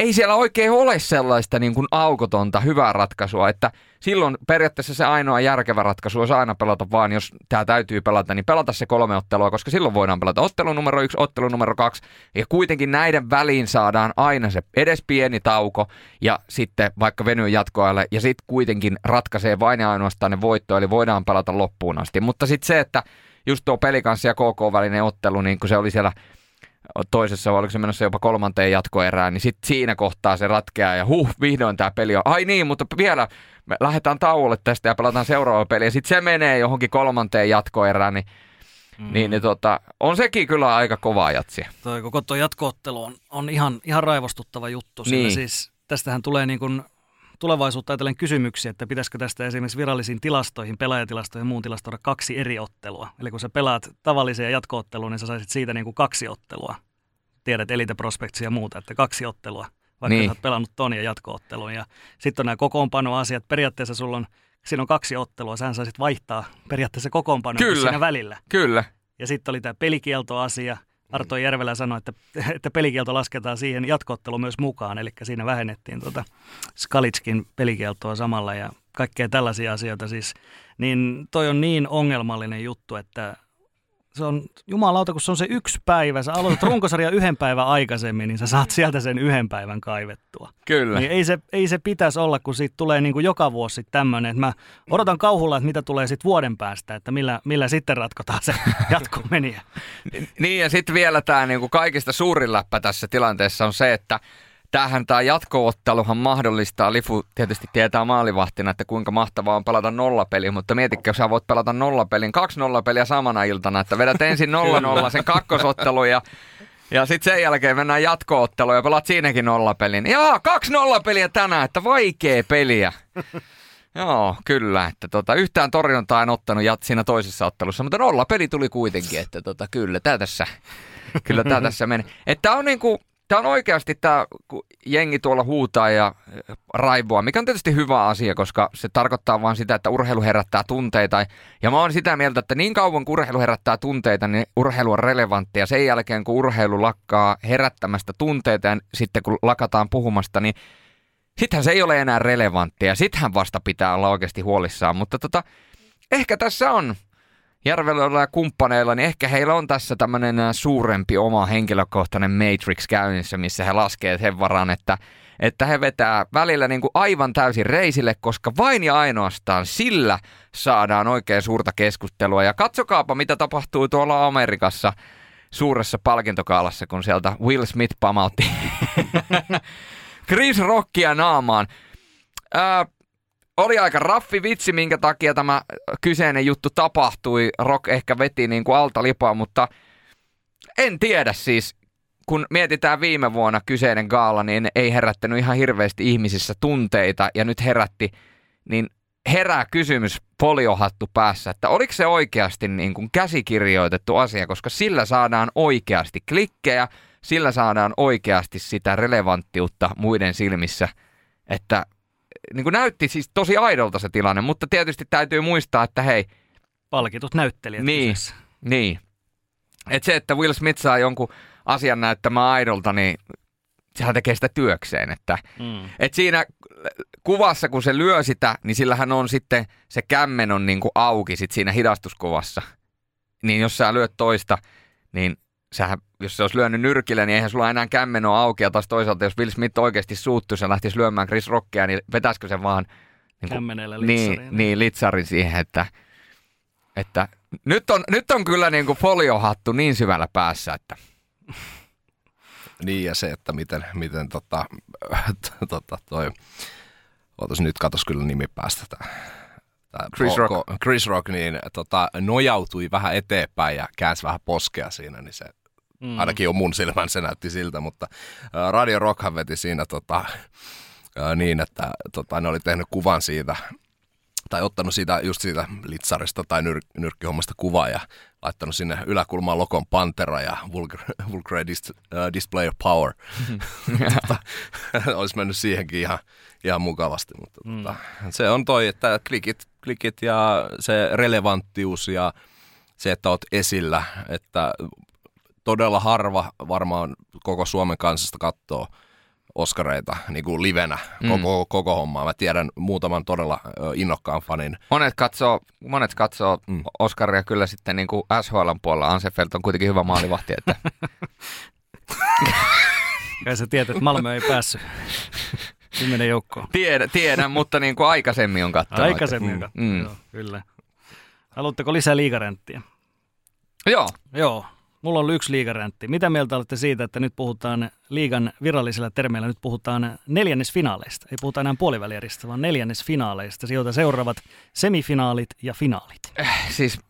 ei siellä oikein ole sellaista niin kuin aukotonta hyvää ratkaisua, että silloin periaatteessa se ainoa järkevä ratkaisu olisi aina pelata vaan, jos tämä täytyy pelata, niin pelata se kolme ottelua, koska silloin voidaan pelata ottelu numero yksi, ottelu numero kaksi, ja kuitenkin näiden väliin saadaan aina se edes pieni tauko, ja sitten vaikka venyy jatkoajalle, ja sitten kuitenkin ratkaisee vain ja ainoastaan ne voitto, eli voidaan pelata loppuun asti. Mutta sitten se, että just tuo pelikanssi ja KK välinen ottelu, niin kun se oli siellä toisessa, vai oliko se menossa jopa kolmanteen jatkoerään, niin sitten siinä kohtaa se ratkeaa ja huh, vihdoin tämä peli on. Ai niin, mutta vielä me lähdetään tauolle tästä ja pelataan seuraava peli ja sitten se menee johonkin kolmanteen jatkoerään, niin Mm. Niin, niin tota, on sekin kyllä aika kova jatsi. Toi koko tuo jatkoottelu on, on ihan, ihan raivostuttava juttu. Niin. siis tästähän tulee niin kuin tulevaisuutta ajatellen kysymyksiä, että pitäisikö tästä esimerkiksi virallisiin tilastoihin, pelaajatilastoihin ja muun tilastoida kaksi eri ottelua. Eli kun sä pelaat tavalliseen jatkootteluun, niin sä saisit siitä niin kuin kaksi ottelua. Tiedät Elite Prospectsia ja muuta, että kaksi ottelua, vaikka niin. sä oot pelannut ton ja jatkoottelun. Ja sitten on nämä kokoonpanoasiat. Periaatteessa sulla on, siinä on kaksi ottelua, sä saisit vaihtaa periaatteessa kokoonpanoa siinä välillä. Kyllä. Ja sitten oli tämä pelikieltoasia – Arto Järvelä sanoi, että, että pelikielto lasketaan siihen jatkoottelu myös mukaan, eli siinä vähennettiin tuota Skalitskin pelikieltoa samalla ja kaikkea tällaisia asioita siis. Niin toi on niin ongelmallinen juttu, että se on, jumalauta, kun se on se yksi päivä, sä aloitat runkosarja yhden päivän aikaisemmin, niin sä saat sieltä sen yhden päivän kaivettua. Kyllä. Niin ei se, ei se pitäisi olla, kun siitä tulee niin kuin joka vuosi tämmöinen, että mä odotan kauhulla, että mitä tulee sitten vuoden päästä, että millä, millä sitten ratkotaan se jatkomeniä. niin ja sitten vielä tämä niin kuin kaikista suurin läppä tässä tilanteessa on se, että tämähän tämä jatkootteluhan mahdollistaa, Lifu tietysti tietää maalivahtina, että kuinka mahtavaa on pelata nollapeli, mutta mietitkö, sä voit pelata nollapelin, kaksi nollapeliä samana iltana, että vedät ensin nolla nolla sen kakkosottelu ja ja sitten sen jälkeen mennään jatkootteluun ja pelaat siinäkin nollapelin. Jaa, kaksi nollapeliä tänään, että vaikea peliä. Joo, kyllä. Että tota, yhtään torjuntaa en ottanut jat siinä toisessa ottelussa, mutta nolla peli tuli kuitenkin, että tota, kyllä tämä tässä, kyllä tämä tässä meni. Että on niinku, tämä on oikeasti tämä, kun jengi tuolla huutaa ja raivoa, mikä on tietysti hyvä asia, koska se tarkoittaa vain sitä, että urheilu herättää tunteita. Ja mä oon sitä mieltä, että niin kauan kun urheilu herättää tunteita, niin urheilu on relevanttia. Sen jälkeen, kun urheilu lakkaa herättämästä tunteita ja sitten kun lakataan puhumasta, niin sittenhän se ei ole enää relevanttia. Sittenhän vasta pitää olla oikeasti huolissaan. Mutta tota, ehkä tässä on Järvelöllä kumppaneilla, niin ehkä heillä on tässä tämmöinen suurempi oma henkilökohtainen Matrix käynnissä, missä he laskee sen varan, että, että he vetää välillä niin kuin aivan täysin reisille, koska vain ja ainoastaan sillä saadaan oikein suurta keskustelua. Ja katsokaapa, mitä tapahtuu tuolla Amerikassa suuressa palkintokaalassa, kun sieltä Will Smith pamautti Chris Rockia naamaan. Ää, oli aika raffi vitsi, minkä takia tämä kyseinen juttu tapahtui. Rock ehkä veti niin kuin alta lipaa, mutta en tiedä siis. Kun mietitään viime vuonna kyseinen gaala, niin ei herättänyt ihan hirveästi ihmisissä tunteita ja nyt herätti, niin herää kysymys foliohattu päässä, että oliko se oikeasti niin kuin käsikirjoitettu asia, koska sillä saadaan oikeasti klikkejä, sillä saadaan oikeasti sitä relevanttiutta muiden silmissä, että niin kuin näytti siis tosi aidolta se tilanne, mutta tietysti täytyy muistaa, että hei. Palkitut näyttelijät. Niin, kyseessä. niin. Et se, että Will Smith saa jonkun asian näyttämään aidolta, niin sehän tekee sitä työkseen. Että, mm. et siinä kuvassa, kun se lyö sitä, niin sillähän on sitten, se kämmen on niin kuin auki sit siinä hidastuskuvassa. Niin jos sä lyöt toista, niin sähän, jos se olisi lyönyt nyrkille, niin eihän sulla enää kämmen ole auki. Ja taas toisaalta, jos Will Smith oikeasti suuttuisi ja lähtisi lyömään Chris Rockia, niin vetäisikö se vaan niin kuin, niin, niin, litsarin siihen, että, että nyt, on, nyt on kyllä niin kuin foliohattu niin syvällä päässä, että... Niin ja se, että miten, miten tota, tota, toi, ootas nyt katos kyllä nimi päästä tämä Chris Rock. Chris Rock niin, tota, nojautui vähän eteenpäin ja käänsi vähän poskea siinä, niin se mm. ainakin on mun silmän se näytti siltä, mutta Radio Rockhan veti siinä tota, niin, että tota, ne oli tehnyt kuvan siitä, tai ottanut siitä, just siitä litsarista tai nyr- nyrkkihommasta kuvaa ja laittanut sinne yläkulmaan lokon Pantera ja Vulgar, vulgar dis, uh, Display of Power. tota, olisi mennyt siihenkin ihan, ihan mukavasti, mutta mm. tota, se on toi, että klikit, klikit ja se relevanttius ja se, että oot esillä, että todella harva varmaan koko Suomen kansasta katsoo Oskareita niin kuin livenä mm. koko, koko hommaa. Mä tiedän muutaman todella innokkaan fanin. Monet katsoo, monet katsoo mm. Oskaria kyllä sitten niin kuin SHL puolella. Ansefelt on kuitenkin hyvä maalivahti. Että... Kai sä tiedät, että Malmö ei päässyt kymmenen joukkoon. Tiedän, tiedän mutta niin kuin aikaisemmin on katsonut. Aikaisemmin on katsonut, mm. joo, kyllä. Haluatteko lisää liigarenttiä? Joo. Joo, Mulla on yksi liigaräntti. Mitä mieltä olette siitä, että nyt puhutaan liigan virallisilla termeillä, nyt puhutaan neljännesfinaaleista. Ei puhuta enää puolivälieristä, vaan neljännesfinaaleista, joita seuraavat semifinaalit ja finaalit. Äh, siis,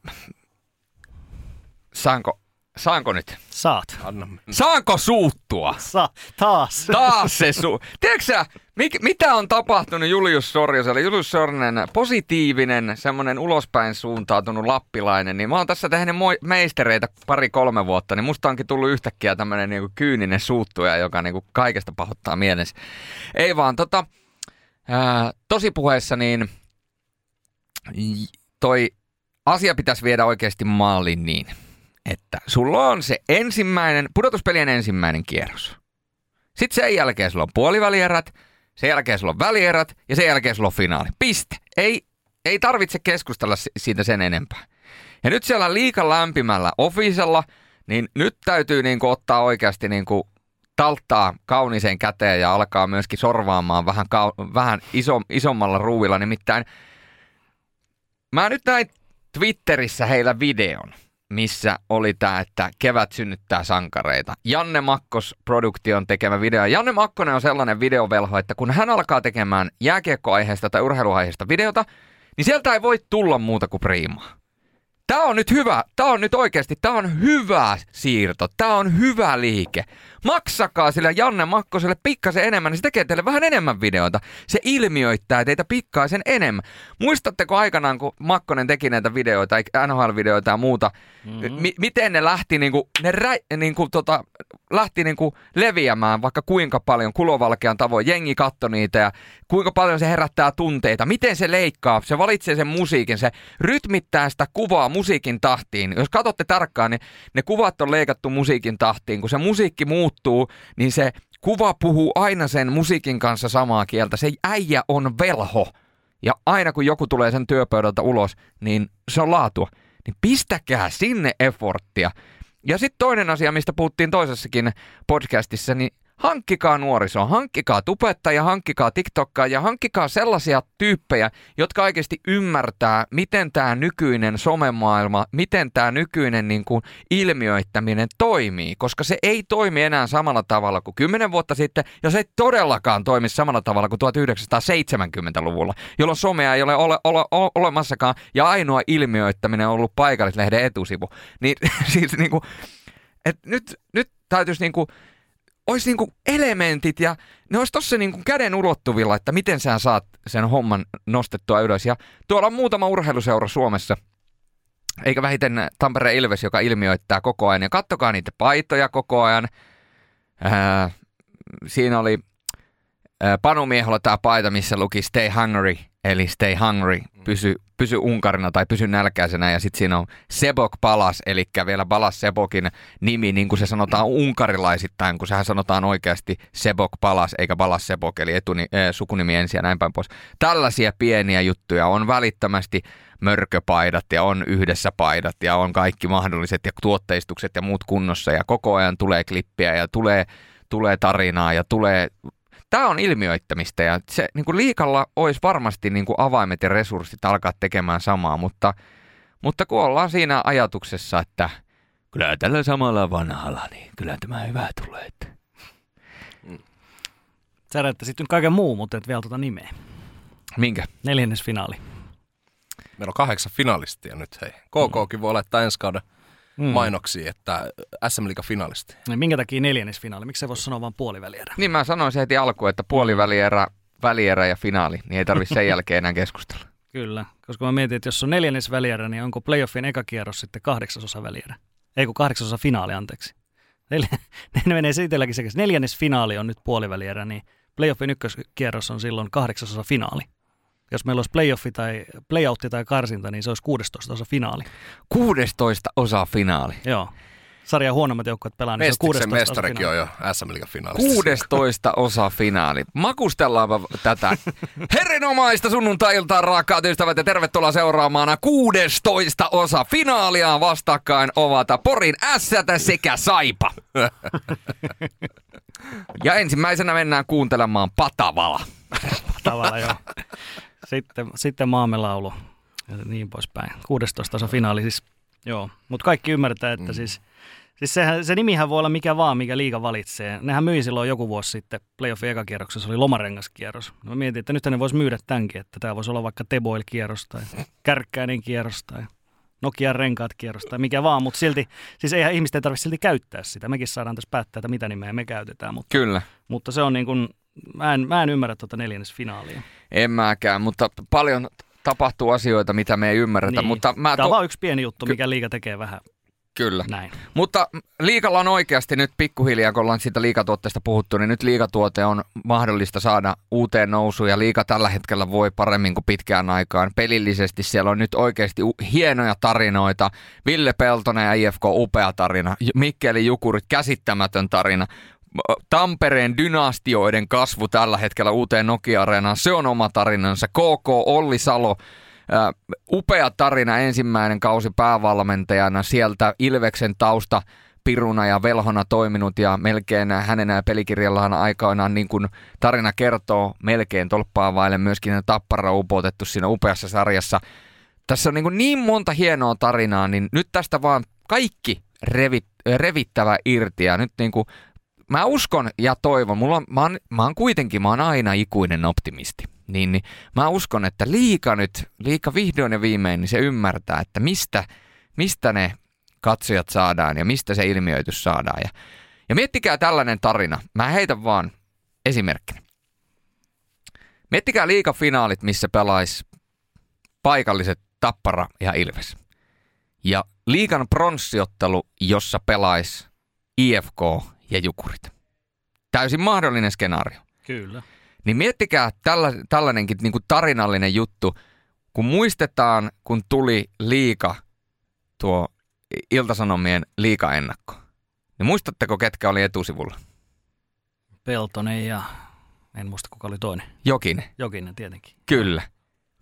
saanko, saanko nyt? Saat. Anna. Saanko suuttua? Sa, taas. Taas se su... Tiedätkö sä, Mik, mitä on tapahtunut Julius Sorjoselle? Julius Sornen positiivinen, semmoinen ulospäin suuntautunut lappilainen, niin mä oon tässä tehnyt meistereitä pari-kolme vuotta, niin musta onkin tullut yhtäkkiä tämmöinen niinku kyyninen suuttuja, joka niinku kaikesta pahoittaa mielessä. Ei vaan, tota, ää, tosi puheessa niin toi asia pitäisi viedä oikeasti maaliin niin, että sulla on se ensimmäinen, pudotuspelien ensimmäinen kierros. Sitten sen jälkeen sulla on puolivälierät, sen jälkeen sulla on välierät ja sen jälkeen sulla on finaali. Piste. Ei, ei tarvitse keskustella siitä sen enempää. Ja nyt siellä liika lämpimällä ofisella, niin nyt täytyy niin ottaa oikeasti niin talttaa kauniseen käteen ja alkaa myöskin sorvaamaan vähän, kau- vähän iso, isommalla ruuvilla. Nimittäin mä nyt näin Twitterissä heillä videon – missä oli tämä, että kevät synnyttää sankareita. Janne Makkos Produktion tekemä video. Janne Makkonen on sellainen videovelho, että kun hän alkaa tekemään jääkiekkoaiheesta tai urheiluaiheesta videota, niin sieltä ei voi tulla muuta kuin priimaa. Tämä on nyt hyvä, tämä on nyt oikeasti, tämä on hyvä siirto, tämä on hyvä liike. Maksakaa sille Janne Makkoselle pikkasen enemmän, niin se tekee teille vähän enemmän videoita. Se ilmiöittää teitä pikkaisen enemmän. Muistatteko aikanaan, kun Makkonen teki näitä videoita, NHL-videoita ja muuta, mm-hmm. mi- miten ne lähti, niinku, ne rä- niinku, tota, lähti niinku leviämään vaikka kuinka paljon kulovalkean tavoin. Jengi katto niitä ja kuinka paljon se herättää tunteita. Miten se leikkaa, se valitsee sen musiikin, se rytmittää sitä kuvaa musiikin tahtiin. Jos katsotte tarkkaan, niin ne kuvat on leikattu musiikin tahtiin. Kun se musiikki muuttuu, niin se kuva puhuu aina sen musiikin kanssa samaa kieltä. Se äijä on velho. Ja aina kun joku tulee sen työpöydältä ulos, niin se on laatua. Niin pistäkää sinne efforttia. Ja sitten toinen asia, mistä puhuttiin toisessakin podcastissa, niin hankkikaa nuorisoa, hankkikaa tubettajia, hankkikaa TikTokkaa ja hankkikaa sellaisia tyyppejä, jotka oikeasti ymmärtää, miten tämä nykyinen somemaailma, miten tämä nykyinen niin kuin, ilmiöittäminen toimii, koska se ei toimi enää samalla tavalla kuin 10 vuotta sitten, ja se ei todellakaan toimi samalla tavalla kuin 1970-luvulla, jolloin somea ei ole, ole, ole, ole olemassakaan, ja ainoa ilmiöittäminen on ollut paikallislehden etusivu. Niin, siis niin kuin, et nyt, nyt täytyisi niin kuin, olisi niinku elementit ja ne olisi tossa niinku käden ulottuvilla, että miten sä saat sen homman nostettua ylös. Ja tuolla on muutama urheiluseura Suomessa, eikä vähiten Tampereen Ilves, joka ilmiöittää koko ajan. Ja kattokaa niitä paitoja koko ajan. Ää, siinä oli ää, Panu Mieholla tämä paita, missä luki Stay Hungry, eli Stay Hungry, pysy, pysy unkarina tai pysy nälkäisenä. Ja sitten siinä on Sebok Palas, eli vielä Balas Sebokin nimi, niin kuin se sanotaan unkarilaisittain, kun sehän sanotaan oikeasti Sebok Palas, eikä Balas Sebok, eli etuni, äh, sukunimi ensin ja näin päin pois. Tällaisia pieniä juttuja on välittömästi mörköpaidat ja on yhdessä paidat ja on kaikki mahdolliset ja tuotteistukset ja muut kunnossa ja koko ajan tulee klippiä ja tulee, tulee tarinaa ja tulee tämä on ilmiöittämistä ja se niin kuin liikalla olisi varmasti niin kuin avaimet ja resurssit alkaa tekemään samaa, mutta, mutta kun ollaan siinä ajatuksessa, että kyllä tällä samalla vanhalla, niin kyllä tämä hyvä tulee. Että. Sä sitten kaiken muu, mutta et vielä tuota nimeä. Minkä? Neljännes finaali. Meillä on kahdeksan finalistia nyt, hei. KKkin voi laittaa ensi kauden mm. mainoksia, että SM Liiga finalisti. Niin minkä takia neljännesfinaali? Miksi se voisi sanoa vain puolivälierä? Niin mä sanoin heti alkuun, että puolivälierä, välierä ja finaali, niin ei tarvitse sen jälkeen enää keskustella. Kyllä, koska mä mietin, että jos on neljännes välierä, niin onko playoffin eka kierros sitten kahdeksasosa välierä? Ei kun kahdeksasosa finaali, anteeksi. Neljä, ne menee itselläkin sekä. Neljännes finaali on nyt puolivälierä, niin playoffin ykköskierros on silloin kahdeksasosa finaali jos meillä olisi playoffi tai playoutti tai karsinta, niin se olisi 16 osa finaali. 16 osa finaali? Joo. Sarjan huonommat joukkueet pelaa, niin se on 16 mestarikin on jo SM finaalissa. 16 osa finaali. Makustellaanpa tätä. Herinomaista sunnuntai-iltaa, rakkaat ystävät, ja tervetuloa seuraamaan 16 osa finaalia vastakkain ovat Porin Ässätä sekä Saipa. ja ensimmäisenä mennään kuuntelemaan Patavala. Patavala, joo sitten, sitten maamme laulu ja niin poispäin. 16 osa finaali siis, joo. Mutta kaikki ymmärtää, että mm. siis, siis sehän, se nimihän voi olla mikä vaan, mikä liiga valitsee. Nehän myi silloin joku vuosi sitten playoffin ekakierroksessa, oli lomarengaskierros. Mä mietin, että nyt ne voisi myydä tämänkin, että tämä voisi olla vaikka Teboil-kierros tai Kärkkäinen kierros tai Nokian renkaat kierros tai mikä vaan, mutta silti, siis eihän ihmisten tarvitse silti käyttää sitä. Mekin saadaan tässä päättää, että mitä nimeä me käytetään. Mutta, Kyllä. Mutta se on niin kuin, mä en, mä en ymmärrä tuota neljännesfinaalia. En mäkään, mutta paljon tapahtuu asioita, mitä me ei ymmärretä. Niin. Mutta mä Tämä to... on vaan yksi pieni juttu, mikä liika tekee vähän Kyllä. Näin. Mutta liikalla on oikeasti nyt pikkuhiljaa, kun ollaan siitä liikatuotteesta puhuttu, niin nyt liikatuote on mahdollista saada uuteen nousuun ja liika tällä hetkellä voi paremmin kuin pitkään aikaan. Pelillisesti siellä on nyt oikeasti hienoja tarinoita. Ville Peltonen ja IFK upea tarina. Mikkeli Jukurit käsittämätön tarina. Tampereen dynastioiden kasvu tällä hetkellä uuteen Nokia-areenaan, se on oma tarinansa. KK Olli Salo, ää, upea tarina ensimmäinen kausi päävalmentajana, sieltä Ilveksen tausta piruna ja velhona toiminut ja melkein hänen pelikirjallaan aikoinaan niin kuin tarina kertoo melkein tolppaa vaille myöskin tappara upotettu siinä upeassa sarjassa. Tässä on niin, kuin niin monta hienoa tarinaa, niin nyt tästä vaan kaikki revit, revittävä irti ja nyt niin kuin mä uskon ja toivon, mulla on, mä, oon, mä oon kuitenkin, mä oon aina ikuinen optimisti. Niin, niin mä uskon, että liika nyt, liika vihdoin ja viimein, niin se ymmärtää, että mistä mistä ne katsojat saadaan ja mistä se ilmiöitys saadaan. Ja, ja miettikää tällainen tarina. Mä heitän vaan esimerkkinä. Miettikää liikafinaalit, missä pelais paikalliset Tappara ja Ilves. Ja liikan pronssiottelu, jossa pelais IFK ja Jukurit. Täysin mahdollinen skenaario. Kyllä. Niin miettikää tälla, tällainenkin niin kuin tarinallinen juttu, kun muistetaan, kun tuli liika tuo Iltasanomien liikaennakko. Niin muistatteko, ketkä oli etusivulla? Peltonen ja en muista kuka oli toinen. Jokinen. Jokinen tietenkin. Kyllä.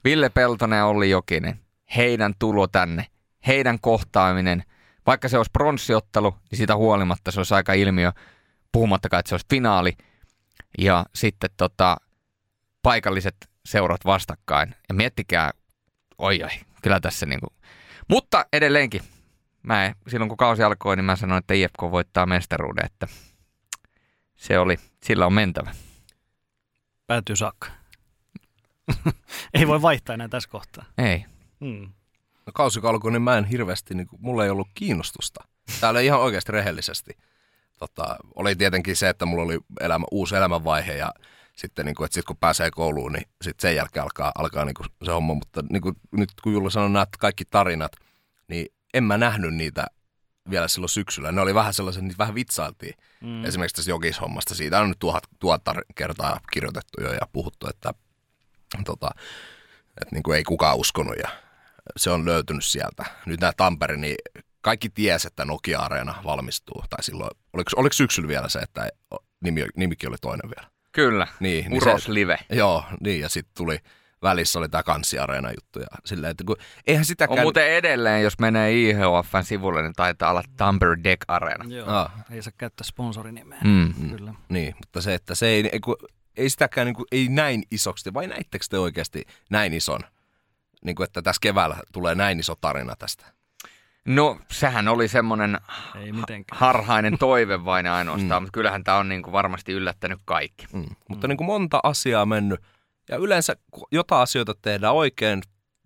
Ville Peltonen ja Olli Jokinen. Heidän tulo tänne. Heidän kohtaaminen. Vaikka se olisi pronssiottelu, niin sitä huolimatta se olisi aika ilmiö. Puhumattakaan, että se olisi finaali. Ja sitten tota, paikalliset seurat vastakkain. Ja miettikää, oi oi, kyllä tässä niinku. Mutta edelleenkin, mä en, silloin kun kausi alkoi, niin mä sanoin, että IFK voittaa mestaruuden, että se oli, sillä on mentävä. Päätyy saakka. ei voi vaihtaa enää tässä kohtaa. Ei. Hmm. No kausi alkoi, niin mä en hirveästi, niin kuin, mulla ei ollut kiinnostusta. Täällä ihan oikeasti rehellisesti. Tota, oli tietenkin se, että mulla oli elämä, uusi elämänvaihe ja sitten niin kuin, että sit kun pääsee kouluun, niin sitten sen jälkeen alkaa, alkaa niin kuin se homma. Mutta niin kuin, nyt kun Julla sanoi nämä kaikki tarinat, niin en mä nähnyt niitä vielä silloin syksyllä. Ne oli vähän sellaisia, niitä vähän vitsailtiin. Mm. Esimerkiksi tästä jokishommasta. Siitä on nyt tuhat, tuhat kertaa kirjoitettu jo ja puhuttu, että, tota, että niin kuin ei kukaan uskonut ja se on löytynyt sieltä. Nyt nämä Tampere, niin kaikki ties, että Nokia-areena valmistuu. Tai silloin, oliko, oliko syksyllä vielä se, että nimi, nimikin oli toinen vielä? Kyllä, Niin, Uros se, Live. Joo, niin ja sitten tuli välissä oli tämä kanssiareena juttu ja silleen, että kun, eihän On sitäkään... muuten edelleen, jos menee IHFn sivulle, niin taitaa olla Tampere Deck Arena. Joo. Ah. Ei saa käyttää sponsorinimeä. Mm. Kyllä. Niin, mutta se, että se ei, ei, kun, ei sitäkään niin kuin, ei näin isoksi, vai näittekö te oikeasti näin ison, niin kuin, että tässä keväällä tulee näin iso tarina tästä? No, sehän oli semmoinen Ei mitenkään. harhainen toive vain ainoastaan, mm. mutta kyllähän tämä on niin kuin varmasti yllättänyt kaikki. Mm. Mutta niin kuin monta asiaa mennyt, ja yleensä jotain asioita tehdään oikein,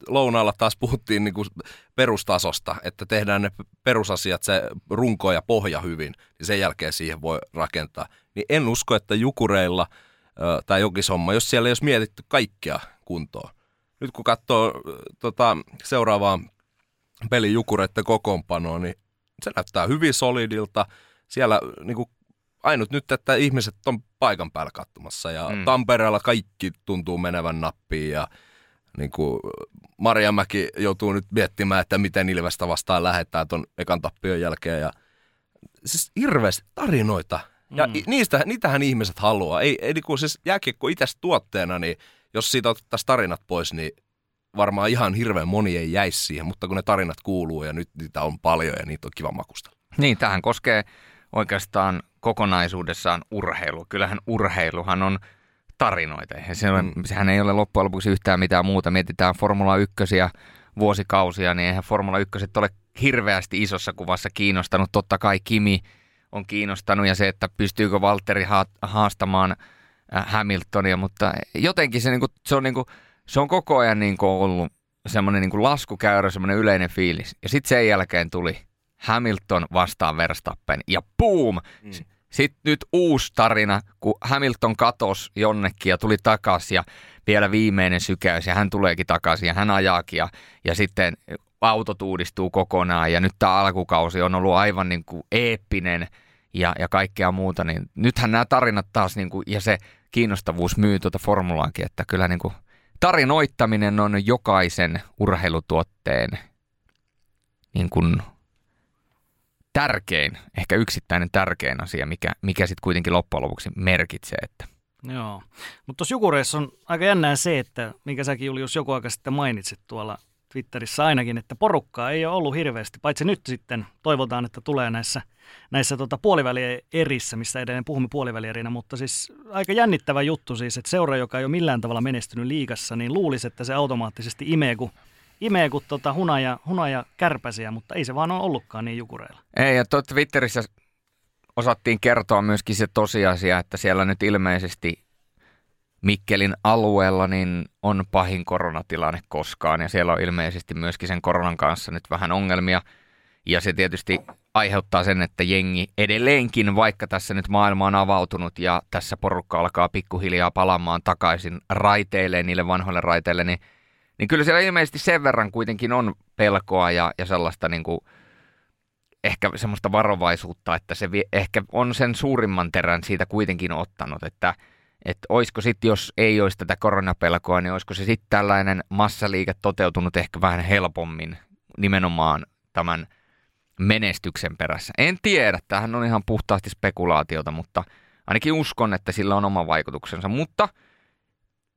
lounaalla taas puhuttiin niin kuin perustasosta, että tehdään ne perusasiat, se runko ja pohja hyvin, niin sen jälkeen siihen voi rakentaa. Niin en usko, että Jukureilla ö, tai Jokishomma, jos siellä ei olisi mietitty kaikkia kuntoon. Nyt kun katsoo tota, seuraavaa pelin Jukureiden kokoonpanoa, niin se näyttää hyvin solidilta. Siellä niin kuin, ainut nyt, että ihmiset on paikan päällä katsomassa ja Mm. Tampereella kaikki tuntuu menevän nappiin ja niin kuin Marjamäki joutuu nyt miettimään, että miten Ilvestä vastaan lähdetään ton ekan tappion jälkeen ja siis hirveästi tarinoita. Ja mm. niistä, niitähän ihmiset haluaa. Ei, ei niin kuin siis jääkiekko itse tuotteena, niin jos siitä otettaisiin tarinat pois, niin varmaan ihan hirveän moni ei jäisi siihen, mutta kun ne tarinat kuuluu ja nyt niitä on paljon ja niitä on kiva makustella. Niin, tähän koskee oikeastaan kokonaisuudessaan urheilu. Kyllähän urheiluhan on tarinoita. Eihän se ole, Mm. sehän ei ole loppujen lopuksi yhtään mitään muuta. Mietitään Formula 1 vuosikausia, niin eihän Formula 1 ole hirveästi isossa kuvassa kiinnostanut. Totta kai Kimi on kiinnostanut ja se, että pystyykö Valtteri ha- haastamaan Hamiltonia, mutta jotenkin se, niinku, se, on, niinku, se on koko ajan niinku ollut semmoinen niinku laskukäyrä, semmoinen yleinen fiilis. Ja sitten sen jälkeen tuli Hamilton vastaan Verstappen ja boom! Mm. Sitten nyt uusi tarina, kun Hamilton katos jonnekin ja tuli takaisin ja vielä viimeinen sykäys ja hän tuleekin takaisin ja hän ajaakin ja, ja sitten autot uudistuu kokonaan ja nyt tämä alkukausi on ollut aivan niin kuin eeppinen ja, ja kaikkea muuta, niin nythän nämä tarinat taas niin kuin, ja se kiinnostavuus myy tuota formulaankin, että kyllä niin kuin tarinoittaminen on jokaisen urheilutuotteen niin kuin tärkein, ehkä yksittäinen tärkein asia, mikä, mikä sitten kuitenkin loppujen lopuksi merkitsee. Että. Joo. Mutta tuossa Jukureissa on aika jännää se, että minkä säkin Julius joku aika sitten mainitsit tuolla Twitterissä ainakin, että porukkaa ei ole ollut hirveästi, paitsi nyt sitten toivotaan, että tulee näissä, näissä tota puolivälierissä, missä edelleen puhumme puolivälierinä, mutta siis aika jännittävä juttu siis, että seura, joka ei ole millään tavalla menestynyt liigassa, niin luulisi, että se automaattisesti imee, kun, imee kun tota hunaja, hunaja kärpäsiä, mutta ei se vaan ole ollutkaan niin Jukureilla. Ei, ja Twitterissä osattiin kertoa myöskin se tosiasia, että siellä nyt ilmeisesti Mikkelin alueella niin on pahin koronatilanne koskaan, ja siellä on ilmeisesti myöskin sen koronan kanssa nyt vähän ongelmia. Ja se tietysti aiheuttaa sen, että jengi edelleenkin, vaikka tässä nyt maailma on avautunut ja tässä porukka alkaa pikkuhiljaa palaamaan takaisin raiteille, niille vanhoille raiteille, niin, niin kyllä siellä ilmeisesti sen verran kuitenkin on pelkoa ja, ja sellaista niin kuin, ehkä semmoista varovaisuutta, että se vie, ehkä on sen suurimman terän siitä kuitenkin ottanut, että että olisiko sitten, jos ei olisi tätä koronapelkoa, niin olisiko se sitten tällainen massaliike toteutunut ehkä vähän helpommin nimenomaan tämän menestyksen perässä. En tiedä, tähän on ihan puhtaasti spekulaatiota, mutta ainakin uskon, että sillä on oma vaikutuksensa. Mutta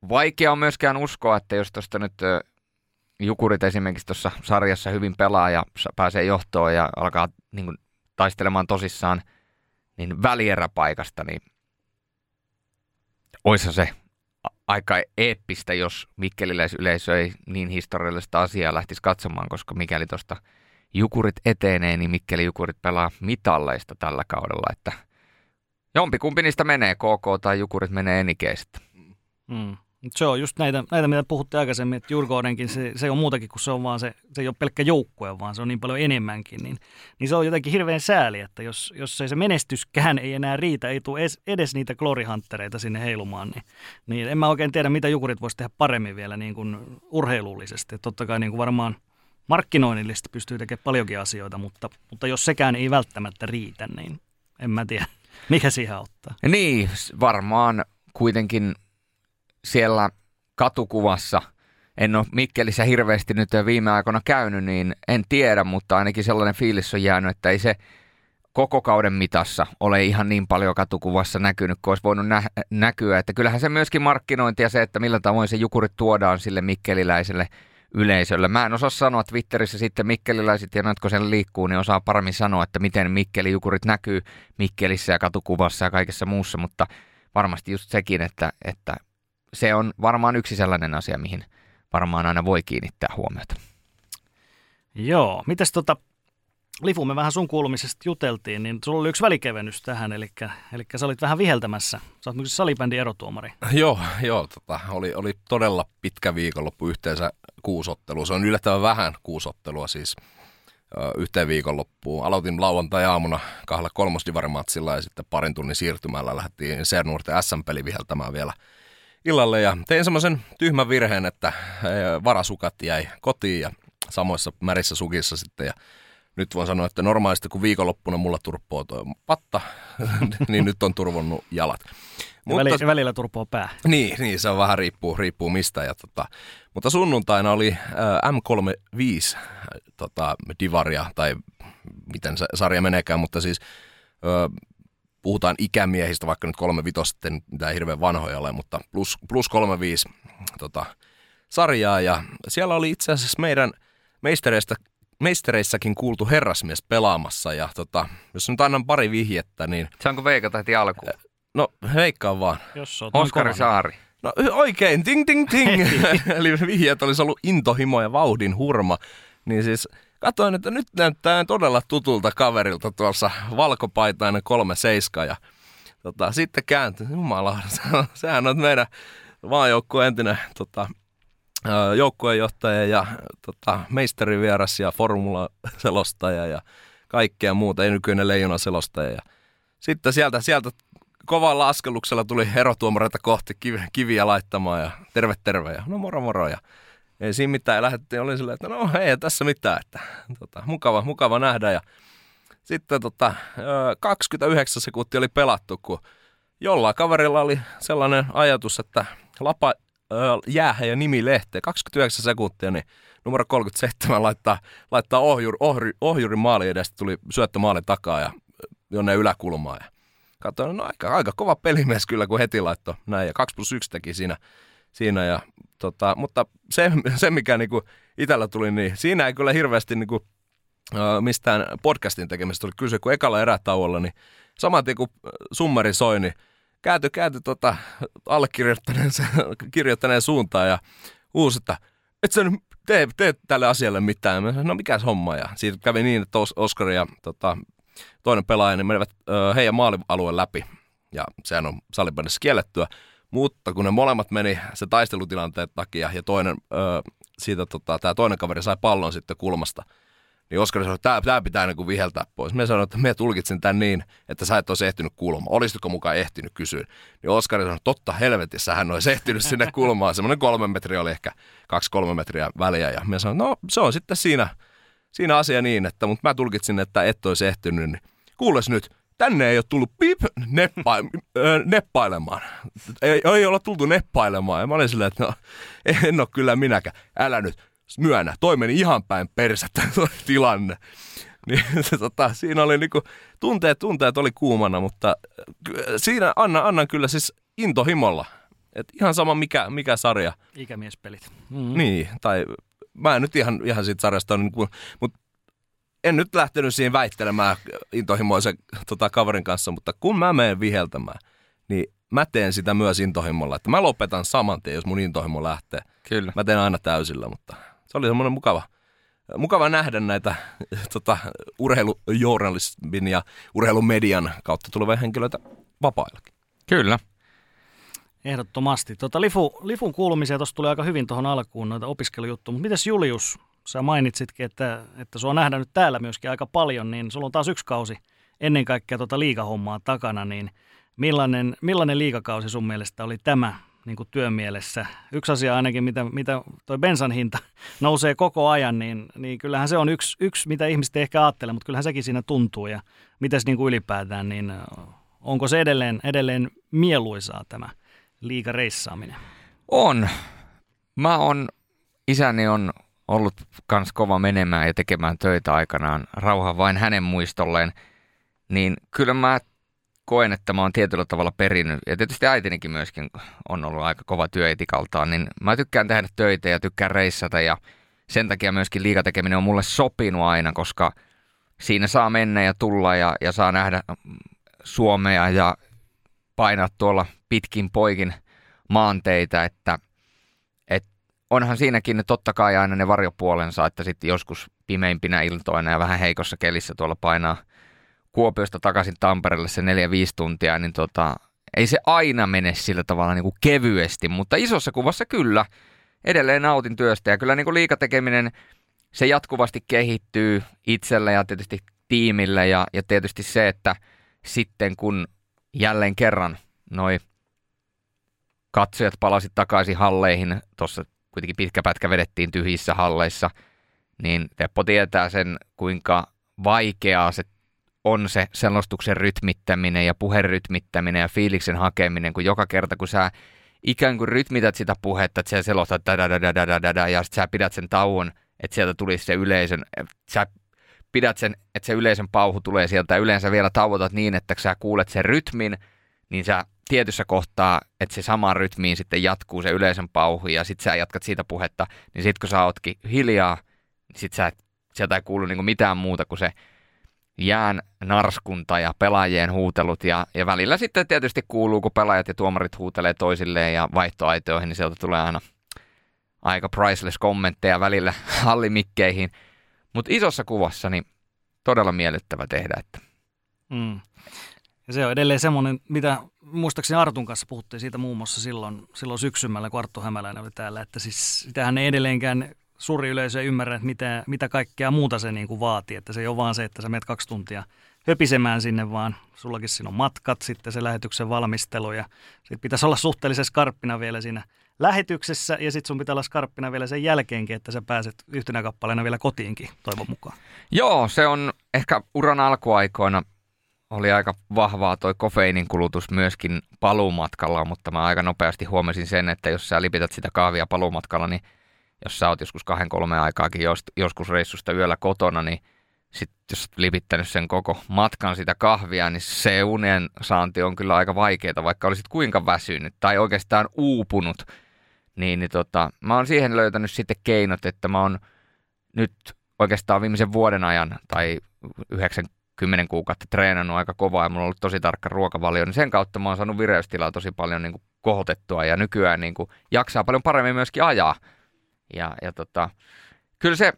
vaikea on myöskään uskoa, että jos tuosta nyt Jukurit esimerkiksi tuossa sarjassa hyvin pelaa ja pääsee johtoon ja alkaa niin kuin, taistelemaan tosissaan niin välieräpaikasta, niin olisi se aika eeppistä, jos mikkeliläisyleisö ei niin historiallista asiaa lähtisi katsomaan, koska mikäli tuosta Jukurit etenee, niin Mikkeli Jukurit pelaa mitalleista tällä kaudella, että jompikumpi niistä menee, KK tai Jukurit menee enikeistä. Mm. Se on just näitä, näitä mitä puhuttiin aikaisemmin, että Jurgoonenkin se, se on muutakin kuin se on vaan se, se ei ole pelkkä joukkue, vaan se on niin paljon enemmänkin, niin, niin se on jotenkin hirveän sääli, että jos, jos ei se menestyskään ei enää riitä, ei tule edes, edes niitä glorihanttereita sinne heilumaan, niin, niin en mä oikein tiedä, mitä Jukurit voisi tehdä paremmin vielä niin kuin urheilullisesti. Totta kai niin kuin varmaan markkinoinnillisesti pystyy tekemään paljonkin asioita, mutta, mutta jos sekään ei välttämättä riitä, niin en mä tiedä, mikä siihen auttaa. Niin, varmaan kuitenkin siellä katukuvassa, en ole Mikkelissä hirveästi nyt viime aikoina käynyt, niin en tiedä, mutta ainakin sellainen fiilis on jäänyt, että ei se koko kauden mitassa ole ihan niin paljon katukuvassa näkynyt, kuin olisi voinut nä- näkyä. Että kyllähän se myöskin markkinointi ja se, että millä tavoin se jukurit tuodaan sille mikkeliläiselle yleisölle. Mä en osaa sanoa Twitterissä sitten mikkeliläiset ja natko sen liikkuu, niin osaa paremmin sanoa, että miten Mikkeli Jukurit näkyy Mikkelissä ja katukuvassa ja kaikessa muussa, mutta varmasti just sekin, että, että se on varmaan yksi sellainen asia, mihin varmaan aina voi kiinnittää huomiota. Joo, mitäs tota, Lifu, me vähän sun kuulumisesta juteltiin, niin sulla oli yksi välikevennys tähän, eli, eli sä olit vähän viheltämässä. Sä oot myös salibändin erotuomari. Joo, joo tota, oli, oli todella pitkä viikonloppu, yhteensä kuusottelu. Se on yllättävän vähän kuusottelua siis ö, yhteen viikonloppuun. Aloitin lauantai-aamuna kahdella kolmosdivarimatsilla ja sitten parin tunnin siirtymällä lähdettiin Sernuurten SM-peli viheltämään vielä – illalle ja tein semmoisen tyhmän virheen, että varasukat jäi kotiin ja samoissa märissä sukissa sitten ja nyt voin sanoa, että normaalisti kun viikonloppuna mulla turppoo tuo patta, niin nyt on turvonnut jalat. Mutta, välillä, välillä turpoo pää. Niin, niin, se on vähän riippuu, riippuu mistä. Ja tota, mutta sunnuntaina oli äh, M35 äh, tota, divaria, tai miten se sarja meneekään, mutta siis äh, puhutaan ikämiehistä, vaikka nyt kolme vitosten, mitä hirveän vanhoja ole, mutta plus, plus kolme viisi tota, sarjaa. Ja siellä oli itse asiassa meidän meistereistä, meistereissäkin kuultu herrasmies pelaamassa. Ja tota, jos nyt annan pari vihjettä, niin... Saanko veikata heti alkuun? No, veikkaan vaan. Jos Oskari Saari. No oikein, ting ting ting. Eli vihjeet olisi ollut intohimo ja vauhdin hurma. Niin siis Katoin, että nyt näyttää todella tutulta kaverilta tuossa valkopaitainen kolme seiska ja tota, sitten kääntyi, jumala, sehän on meidän maajoukkueen entinen tota, joukkueenjohtaja ja tota, meisterivieras ja formula-selostaja ja kaikkea muuta, ei nykyinen leijona-selostaja. Ja sitten sieltä, sieltä kovalla askeluksella tuli erotuomareita kohti kiviä laittamaan ja terve terve. Ja no moro moro. Ja ei siinä mitään. Ja lähdettiin, oli silleen, että no ei tässä mitään, että tota, mukava, mukava nähdä. Ja sitten tota, 29 sekuntia oli pelattu, kun jollain kaverilla oli sellainen ajatus, että lapa jäähän ja nimi lehteen. 29 sekuntia, niin numero 37 laittaa, laittaa ohjuri, ohjuri, ohjuri maali edestä, tuli syöttö maali takaa ja jonne yläkulmaan. Ja katsoin, no aika, aika kova pelimies kyllä, kun heti laittoi näin. Ja 2 plus 1 teki siinä siinä ja, tota, mutta se, se mikä niinku itsellä tuli, niin siinä ei kyllä hirveästi niinku, mistään podcastin tekemistä tuli kyse, kun ekalla erätauolla, niin saman tien kun summeri soi, niin kääntyi, kääntyi tota, allekirjoittaneen kirjoittaneen suuntaan ja uusi, että et sä tee, tee tälle asialle mitään. Mä sanoin, no mikäs homma? Ja siitä kävi niin, että Oskar ja tota, toinen pelaaja niin menivät ö, heidän maalialueen läpi. Ja sehän on salibändissä kiellettyä. Mutta kun ne molemmat meni se taistelutilanteen takia ja toinen, ö, siitä tota, tämä toinen kaveri sai pallon sitten kulmasta Niin Oskari sanoi, että tämä pitää niin kuin viheltää pois. Me sanoin, että me tulkitsin tämän niin, että sä et olisi ehtinyt kulmaan. Olisitko mukaan ehtinyt kysyä? Niin Oskari sanoi, totta helvetissä hän olisi ehtinyt sinne kulmaan. Semmoinen kolme metriä oli ehkä kaksi-kolme metriä väliä. Ja me sanoin, no se on sitten siinä, siinä asia niin, että mutta mä tulkitsin, että et olisi ehtinyt. Niin kuules nyt, tänne ei ole tullut pip neppa, neppailemaan. Ei, ei olla tultu neppailemaan. Ja mä olin silleen, että no, en ole kyllä minäkään. Älä nyt myönnä, toi meni ihan päin persettä tilanne. Niin, tota, siinä oli niinku, tunteet, tunteet oli kuumana, mutta siinä annan, annan kyllä siis intohimolla. Et ihan sama mikä, mikä sarja. Ikämiespelit. Mm-hmm. Niin, tai mä en nyt ihan, ihan siitä sarjasta, niin kuin, mutta en nyt lähtenyt siihen väittelemään intohimoisen tota, kaverin kanssa, mutta kun mä menen viheltämään, niin mä teen sitä myös intohimolla. Että mä lopetan saman tien, jos mun intohimo lähtee. Kyllä. Mä teen aina täysillä, mutta se oli semmoinen mukava, mukava nähdä näitä tota, urheilujournalismin ja urheilumedian kautta tulevia henkilöitä vapaillakin. Kyllä. Ehdottomasti. Tota, Lifu, Lifun kuulumisia tuossa tuli aika hyvin tuohon alkuun noita opiskelujuttuja, mutta mites Julius, sä mainitsitkin, että, että sua nähdään nyt täällä myöskin aika paljon, niin sulla on taas yksi kausi ennen kaikkea tuota liigahommaa takana, niin millainen, millainen liigakausi sun mielestä oli tämä niin kuin työmielessä. Yksi asia ainakin, mitä, mitä toi bensan hinta nousee koko ajan, niin, niin kyllähän se on yksi, yksi, mitä ihmiset ehkä ajattelee, mutta kyllähän sekin siinä tuntuu. Ja mitäs niin kuin ylipäätään, niin onko se edelleen, edelleen mieluisaa tämä liikareissaaminen? On. Mä on, isäni on ollut kans kova menemään ja tekemään töitä aikanaan, rauha vain hänen muistolleen, niin kyllä mä koen, että mä oon tietyllä tavalla perinnyt, ja tietysti äitinikin myöskin on ollut aika kova työetikaltaan, niin mä tykkään tehdä töitä ja tykkään reissata, ja sen takia myöskin liikatekeminen on mulle sopinut aina, koska siinä saa mennä ja tulla ja, ja saa nähdä Suomea ja painaa tuolla pitkin poikin maanteita, että et onhan siinäkin totta kai aina ne varjopuolensa, että sitten joskus pimeimpinä iltoina ja vähän heikossa kelissä tuolla painaa – Kuopiosta takaisin Tampereelle se 4-5 tuntia, niin tota, ei se aina mene sillä tavalla niin kuin kevyesti, mutta isossa kuvassa kyllä. Edelleen nautin työstä ja kyllä niin kuin liikatekeminen, se jatkuvasti kehittyy itselle ja tietysti tiimille ja, ja tietysti se, että sitten kun jälleen kerran noi katsojat palasit takaisin halleihin, tuossa kuitenkin pitkä pätkä vedettiin tyhjissä halleissa, niin Teppo tietää sen, kuinka vaikeaa se on se selostuksen rytmittäminen ja puherytmittäminen ja fiiliksen hakeminen, kun joka kerta kun sä ikään kuin rytmität sitä puhetta, että sä selostat da ja sitten sä pidät sen tauon, että sieltä tulisi se yleisön, sä pidät sen, että se yleisön pauhu tulee sieltä. Ja yleensä vielä tauotat niin, että sä kuulet sen rytmin, niin sä tietyssä kohtaa, että se samaan rytmiin sitten jatkuu se yleisön pauhu ja sitten sä jatkat siitä puhetta, niin sitten kun sä ootkin hiljaa, niin sit sä, sieltä ei kuulu niinku mitään muuta kuin se jään narskunta ja pelaajien huutelut ja, ja välillä sitten tietysti kuuluu, kun pelaajat ja tuomarit huutelee toisilleen ja vaihtoaitoihin, niin sieltä tulee aina aika priceless kommentteja välillä hallimikkeihin. Mutta isossa kuvassa niin todella miellyttävä tehdä. Että. Mm. Ja se on edelleen semmoinen, mitä muistaakseni Artun kanssa puhuttiin siitä muun muassa silloin, silloin syksymällä, kun Arttu Hämäläinen oli täällä, että siis sitähän ei edelleenkään suuri yleisö ei ymmärrä, että mitä, mitä kaikkea muuta se niin kuin vaatii. Että se ei ole vaan se, että sä menet kaksi tuntia höpisemään sinne, vaan sullakin siinä on matkat, sitten se lähetyksen valmistelu ja sitten pitäisi olla suhteellisen skarppina vielä siinä lähetyksessä ja sitten sun pitää olla skarppina vielä sen jälkeenkin, että sä pääset yhtenä kappaleena vielä kotiinkin toivon mukaan. Joo, se on ehkä uran alkuaikoina oli aika vahvaa toi kofeiinin kulutus myöskin paluumatkalla, mutta mä aika nopeasti huomasin sen, että jos sä lipität sitä kahvia paluumatkalla, niin jos sä oot joskus kahden kolme aikaakin jos, joskus reissusta yöllä kotona, niin sit jos lipittänyt sen koko matkan sitä kahvia, niin se unen saanti on kyllä aika vaikeaa, vaikka olisit kuinka väsynyt tai oikeastaan uupunut. Niin, niin tota, mä oon siihen löytänyt sitten keinot, että mä oon nyt oikeastaan viimeisen vuoden ajan tai 90 kuukautta treenannut aika kovaa ja mulla on ollut tosi tarkka ruokavalio, niin sen kautta mä oon saanut vireystilaa tosi paljon niin kuin kohotettua ja nykyään niin kuin jaksaa paljon paremmin myöskin ajaa. Ja, ja tota, kyllä se,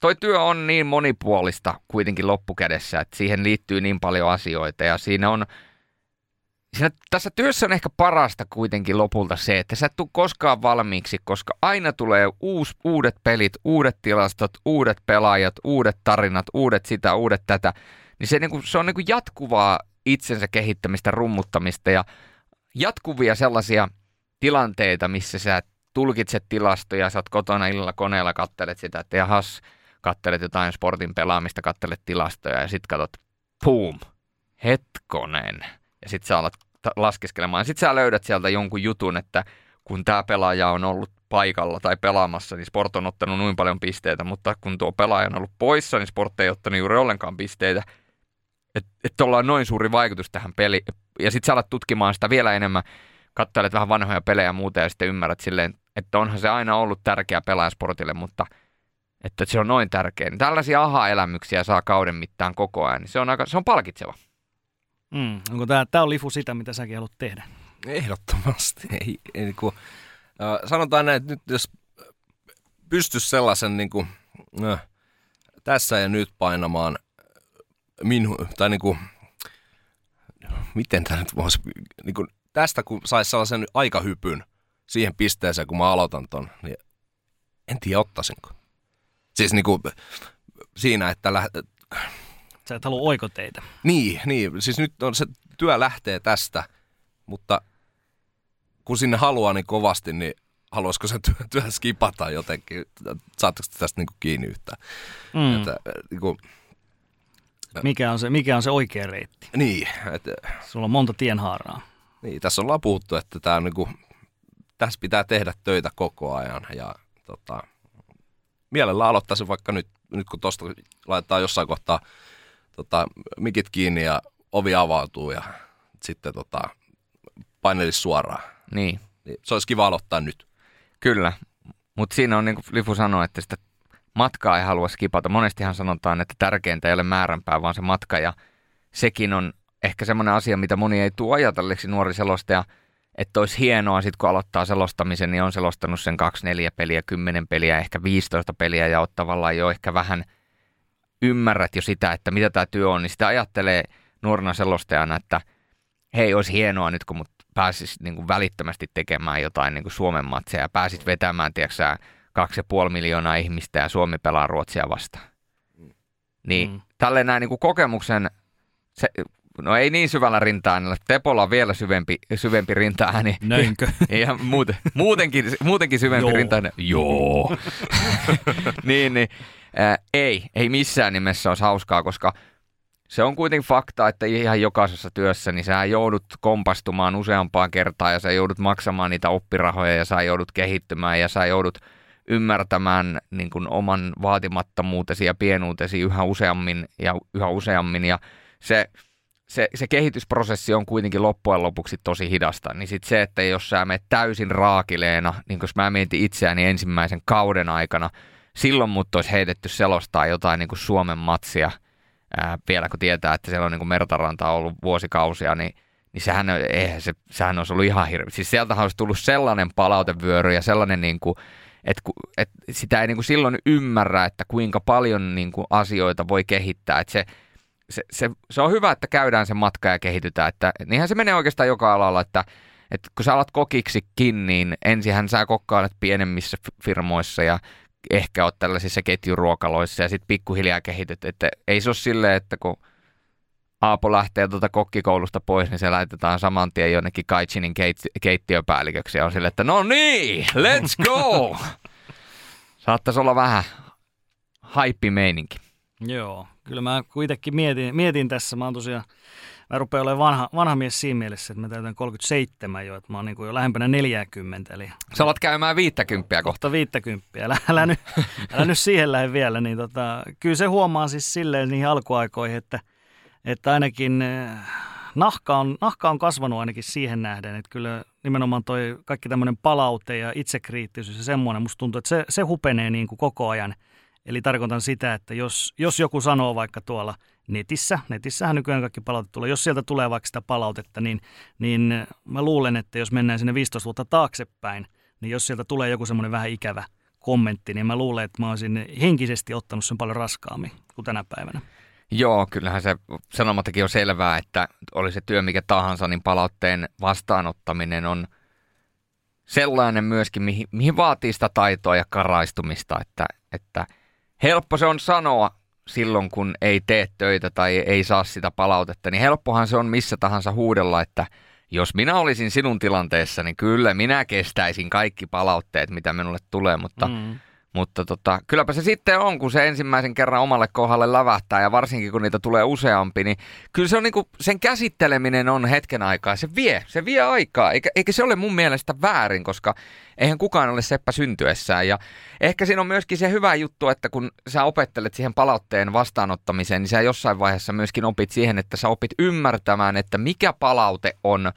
toi työ on niin monipuolista kuitenkin loppukädessä, että siihen liittyy niin paljon asioita ja siinä on, siinä, tässä työssä on ehkä parasta kuitenkin lopulta se, että sä et tule koskaan valmiiksi, koska aina tulee uus, uudet pelit, uudet tilastot, uudet pelaajat, uudet tarinat, uudet sitä, uudet tätä. Niin se, niin kuin, se on niin kuin jatkuvaa itsensä kehittämistä, rummuttamista ja jatkuvia sellaisia tilanteita, missä sä tulkitset tilastoja, sä oot kotona illalla koneella, kattelet sitä, että jahas, kattelet jotain sportin pelaamista, kattelet tilastoja ja sitten katsot, boom, hetkonen. Ja sitten sä alat laskeskelemaan. Sitten sä löydät sieltä jonkun jutun, että kun tämä pelaaja on ollut paikalla tai pelaamassa, niin Sport on ottanut noin paljon pisteitä, mutta kun tuo pelaaja on ollut poissa, niin Sport ei ottanut juuri ollenkaan pisteitä. Että et ollaan noin suuri vaikutus tähän peliin. Ja sitten sä alat tutkimaan sitä vielä enemmän, katselet vähän vanhoja pelejä ja muuta ja sitten ymmärrät silleen, että onhan se aina ollut tärkeä pelaaja Sportille, mutta että se on noin tärkeä. Tällaisia aha-elämyksiä saa kauden mittaan koko ajan, niin se on, aika, se on palkitseva. Mm, onko tämä, tämä on lifu sitä, mitä säkin haluat tehdä? Ehdottomasti. Ei, ei, niin kuin, äh, sanotaan näin, että nyt jos pystyisi sellaisen niin kuin, äh, tässä ja nyt painamaan minu, tai niin kuin, miten tämä nyt voisi, niin kuin, tästä kun saisi sellaisen aikahypyn siihen pisteeseen, kun mä aloitan ton, niin en tiedä ottaisinko. Siis niin kuin, siinä, että lä- Sä et halua oikoteitä. Niin, niin. Siis nyt on se työ lähtee tästä, mutta kun sinne haluaa niin kovasti, niin haluaisiko se työ, työ skipata jotenkin? Saatteko tästä niin kuin kiinni yhtään? Mm. Että, niin, kuin, Mikä, on se, mikä on se oikea reitti? niin, että, Sulla on monta tienhaaraa. niin, tässä ollaan puhuttu, että tämä on niin kuin, tässä pitää tehdä töitä koko ajan ja tota, mielellä aloittaisin vaikka nyt, nyt kun tuosta laitetaan jossain kohtaa tota, mikit kiinni ja ovi avautuu ja sitten tota, painelisi suoraan. Niin, Niin se olisi kiva aloittaa nyt. kyllä. Mutta siinä on niin kuin Lifu sanoi, että sitä matkaa ei halua skipata. Monestihan sanotaan, että tärkeintä ei ole määränpää, vaan se matka ja sekin on ehkä semmoinen asia, mitä moni ei tule ajatelleeksi nuori selostaja, että olisi hienoa sitten kun aloittaa selostamisen, niin on selostanut sen 2-4 peliä, 10 peliä, ehkä 15 peliä ja oot tavallaan jo ehkä vähän ymmärrät jo sitä, että mitä tämä työ on, niin sitä ajattelee nuorena selostajana, että hei, olisi hienoa nyt, kun mut pääsis niin kuin välittömästi tekemään jotain niin kuin Suomen matseja ja pääsit vetämään, tiedätkö kaksi ja puoli miljoonaa ihmistä ja Suomi pelaa Ruotsia vastaan. Niin Mm. mm. tälleen näin niin kuin kokemuksen, se, no ei niin syvällä rinta Tepolla on vielä syvempi, syvempi rinta-ääni. Näinkö? Ja muuten, muutenkin, muutenkin syvempi Joo. rinta Joo. niin, niin ää, ei, ei missään nimessä olisi hauskaa, koska se on kuitenkin fakta, että ihan jokaisessa työssä niin sä joudut kompastumaan useampaan kertaan ja sä joudut maksamaan niitä oppirahoja ja sä joudut kehittymään ja sä joudut ymmärtämään niin kuin oman vaatimattomuutesi ja pienuutesi yhä useammin ja yhä useammin. Ja se, se, se kehitysprosessi on kuitenkin loppujen lopuksi tosi hidasta, niin sitten se, että jos sä menet täysin raakileena, niin kun mä mietin itseäni ensimmäisen kauden aikana, silloin mut olisi heitetty selostaa jotain niin kuin Suomen matsia, ää, vielä kun tietää, että siellä on niin kuin Mertaranta ollut vuosikausia, niin, niin sehän, eihän se, sehän olisi ollut ihan hirveä. Siis sieltähän olisi tullut sellainen palautevyöry ja sellainen, niin kuin, että, että sitä ei niin kuin silloin ymmärrä, että kuinka paljon niin kuin asioita voi kehittää. Että se, se, se, se, on hyvä, että käydään se matka ja kehitytään. Että, niinhän se menee oikeastaan joka alalla, että, että kun sä alat kokiksikin, niin ensinhän sä kokkailet pienemmissä firmoissa ja ehkä oot tällaisissa ketjuruokaloissa ja sitten pikkuhiljaa kehityt. Että ei se ole silleen, että kun Aapo lähtee tuota kokkikoulusta pois, niin se laitetaan saman tien jonnekin Kaitsinin keit- keittiöpäälliköksi ja on silleen, että no niin, let's go! Saattaisi olla vähän haippimeininki. Joo, kyllä mä kuitenkin mietin, mietin tässä, mä oon tosiaan, mä rupean olemaan vanha, vanha mies siinä mielessä, että mä täytän 37 jo, että mä oon niin kuin jo lähempänä 40, eli Sä alat käymään viittäkymppiä kohta. kohta 50, älä, älä, nyt, älä nyt siihen lähde vielä, niin tota, kyllä se huomaa siis silleen niihin alkuaikoihin, että, että ainakin eh, nahka on, nahka on kasvanut ainakin siihen nähden, että kyllä nimenomaan toi kaikki tämmöinen palaute ja itsekriittisyys ja semmoinen, musta tuntuu, että se, se hupenee niin kuin koko ajan. Eli tarkoitan sitä, että jos, jos joku sanoo vaikka tuolla netissä, netissähän nykyään kaikki palaute tulee, jos sieltä tulee vaikka sitä palautetta, niin, niin mä luulen, että jos mennään sinne 15 vuotta taaksepäin, niin jos sieltä tulee joku semmoinen vähän ikävä kommentti, niin mä luulen, että mä olisin henkisesti ottanut sen paljon raskaammin kuin tänä päivänä. Joo, kyllähän se sanomattakin on selvää, että oli se työ mikä tahansa, niin palautteen vastaanottaminen on sellainen myöskin, mihin, mihin vaatii sitä taitoa ja karaistumista, että, että helppo se on sanoa silloin, kun ei tee töitä tai ei saa sitä palautetta, niin helppohan se on missä tahansa huudella, että jos minä olisin sinun tilanteessa, niin kyllä minä kestäisin kaikki palautteet, mitä minulle tulee, mutta mm mutta tota, kylläpä se sitten on, kun se ensimmäisen kerran omalle kohdalle lävähtää ja varsinkin kun niitä tulee useampi, niin kyllä se on niinku, sen käsitteleminen on hetken aikaa. Se vie, se vie aikaa, eikä, eikä se ole mun mielestä väärin, koska eihän kukaan ole seppä syntyessään. Ja ehkä siinä on myöskin se hyvä juttu, että kun sä opettelet siihen palautteen vastaanottamiseen, niin sä jossain vaiheessa myöskin opit siihen, että sä opit ymmärtämään, että mikä palaute on –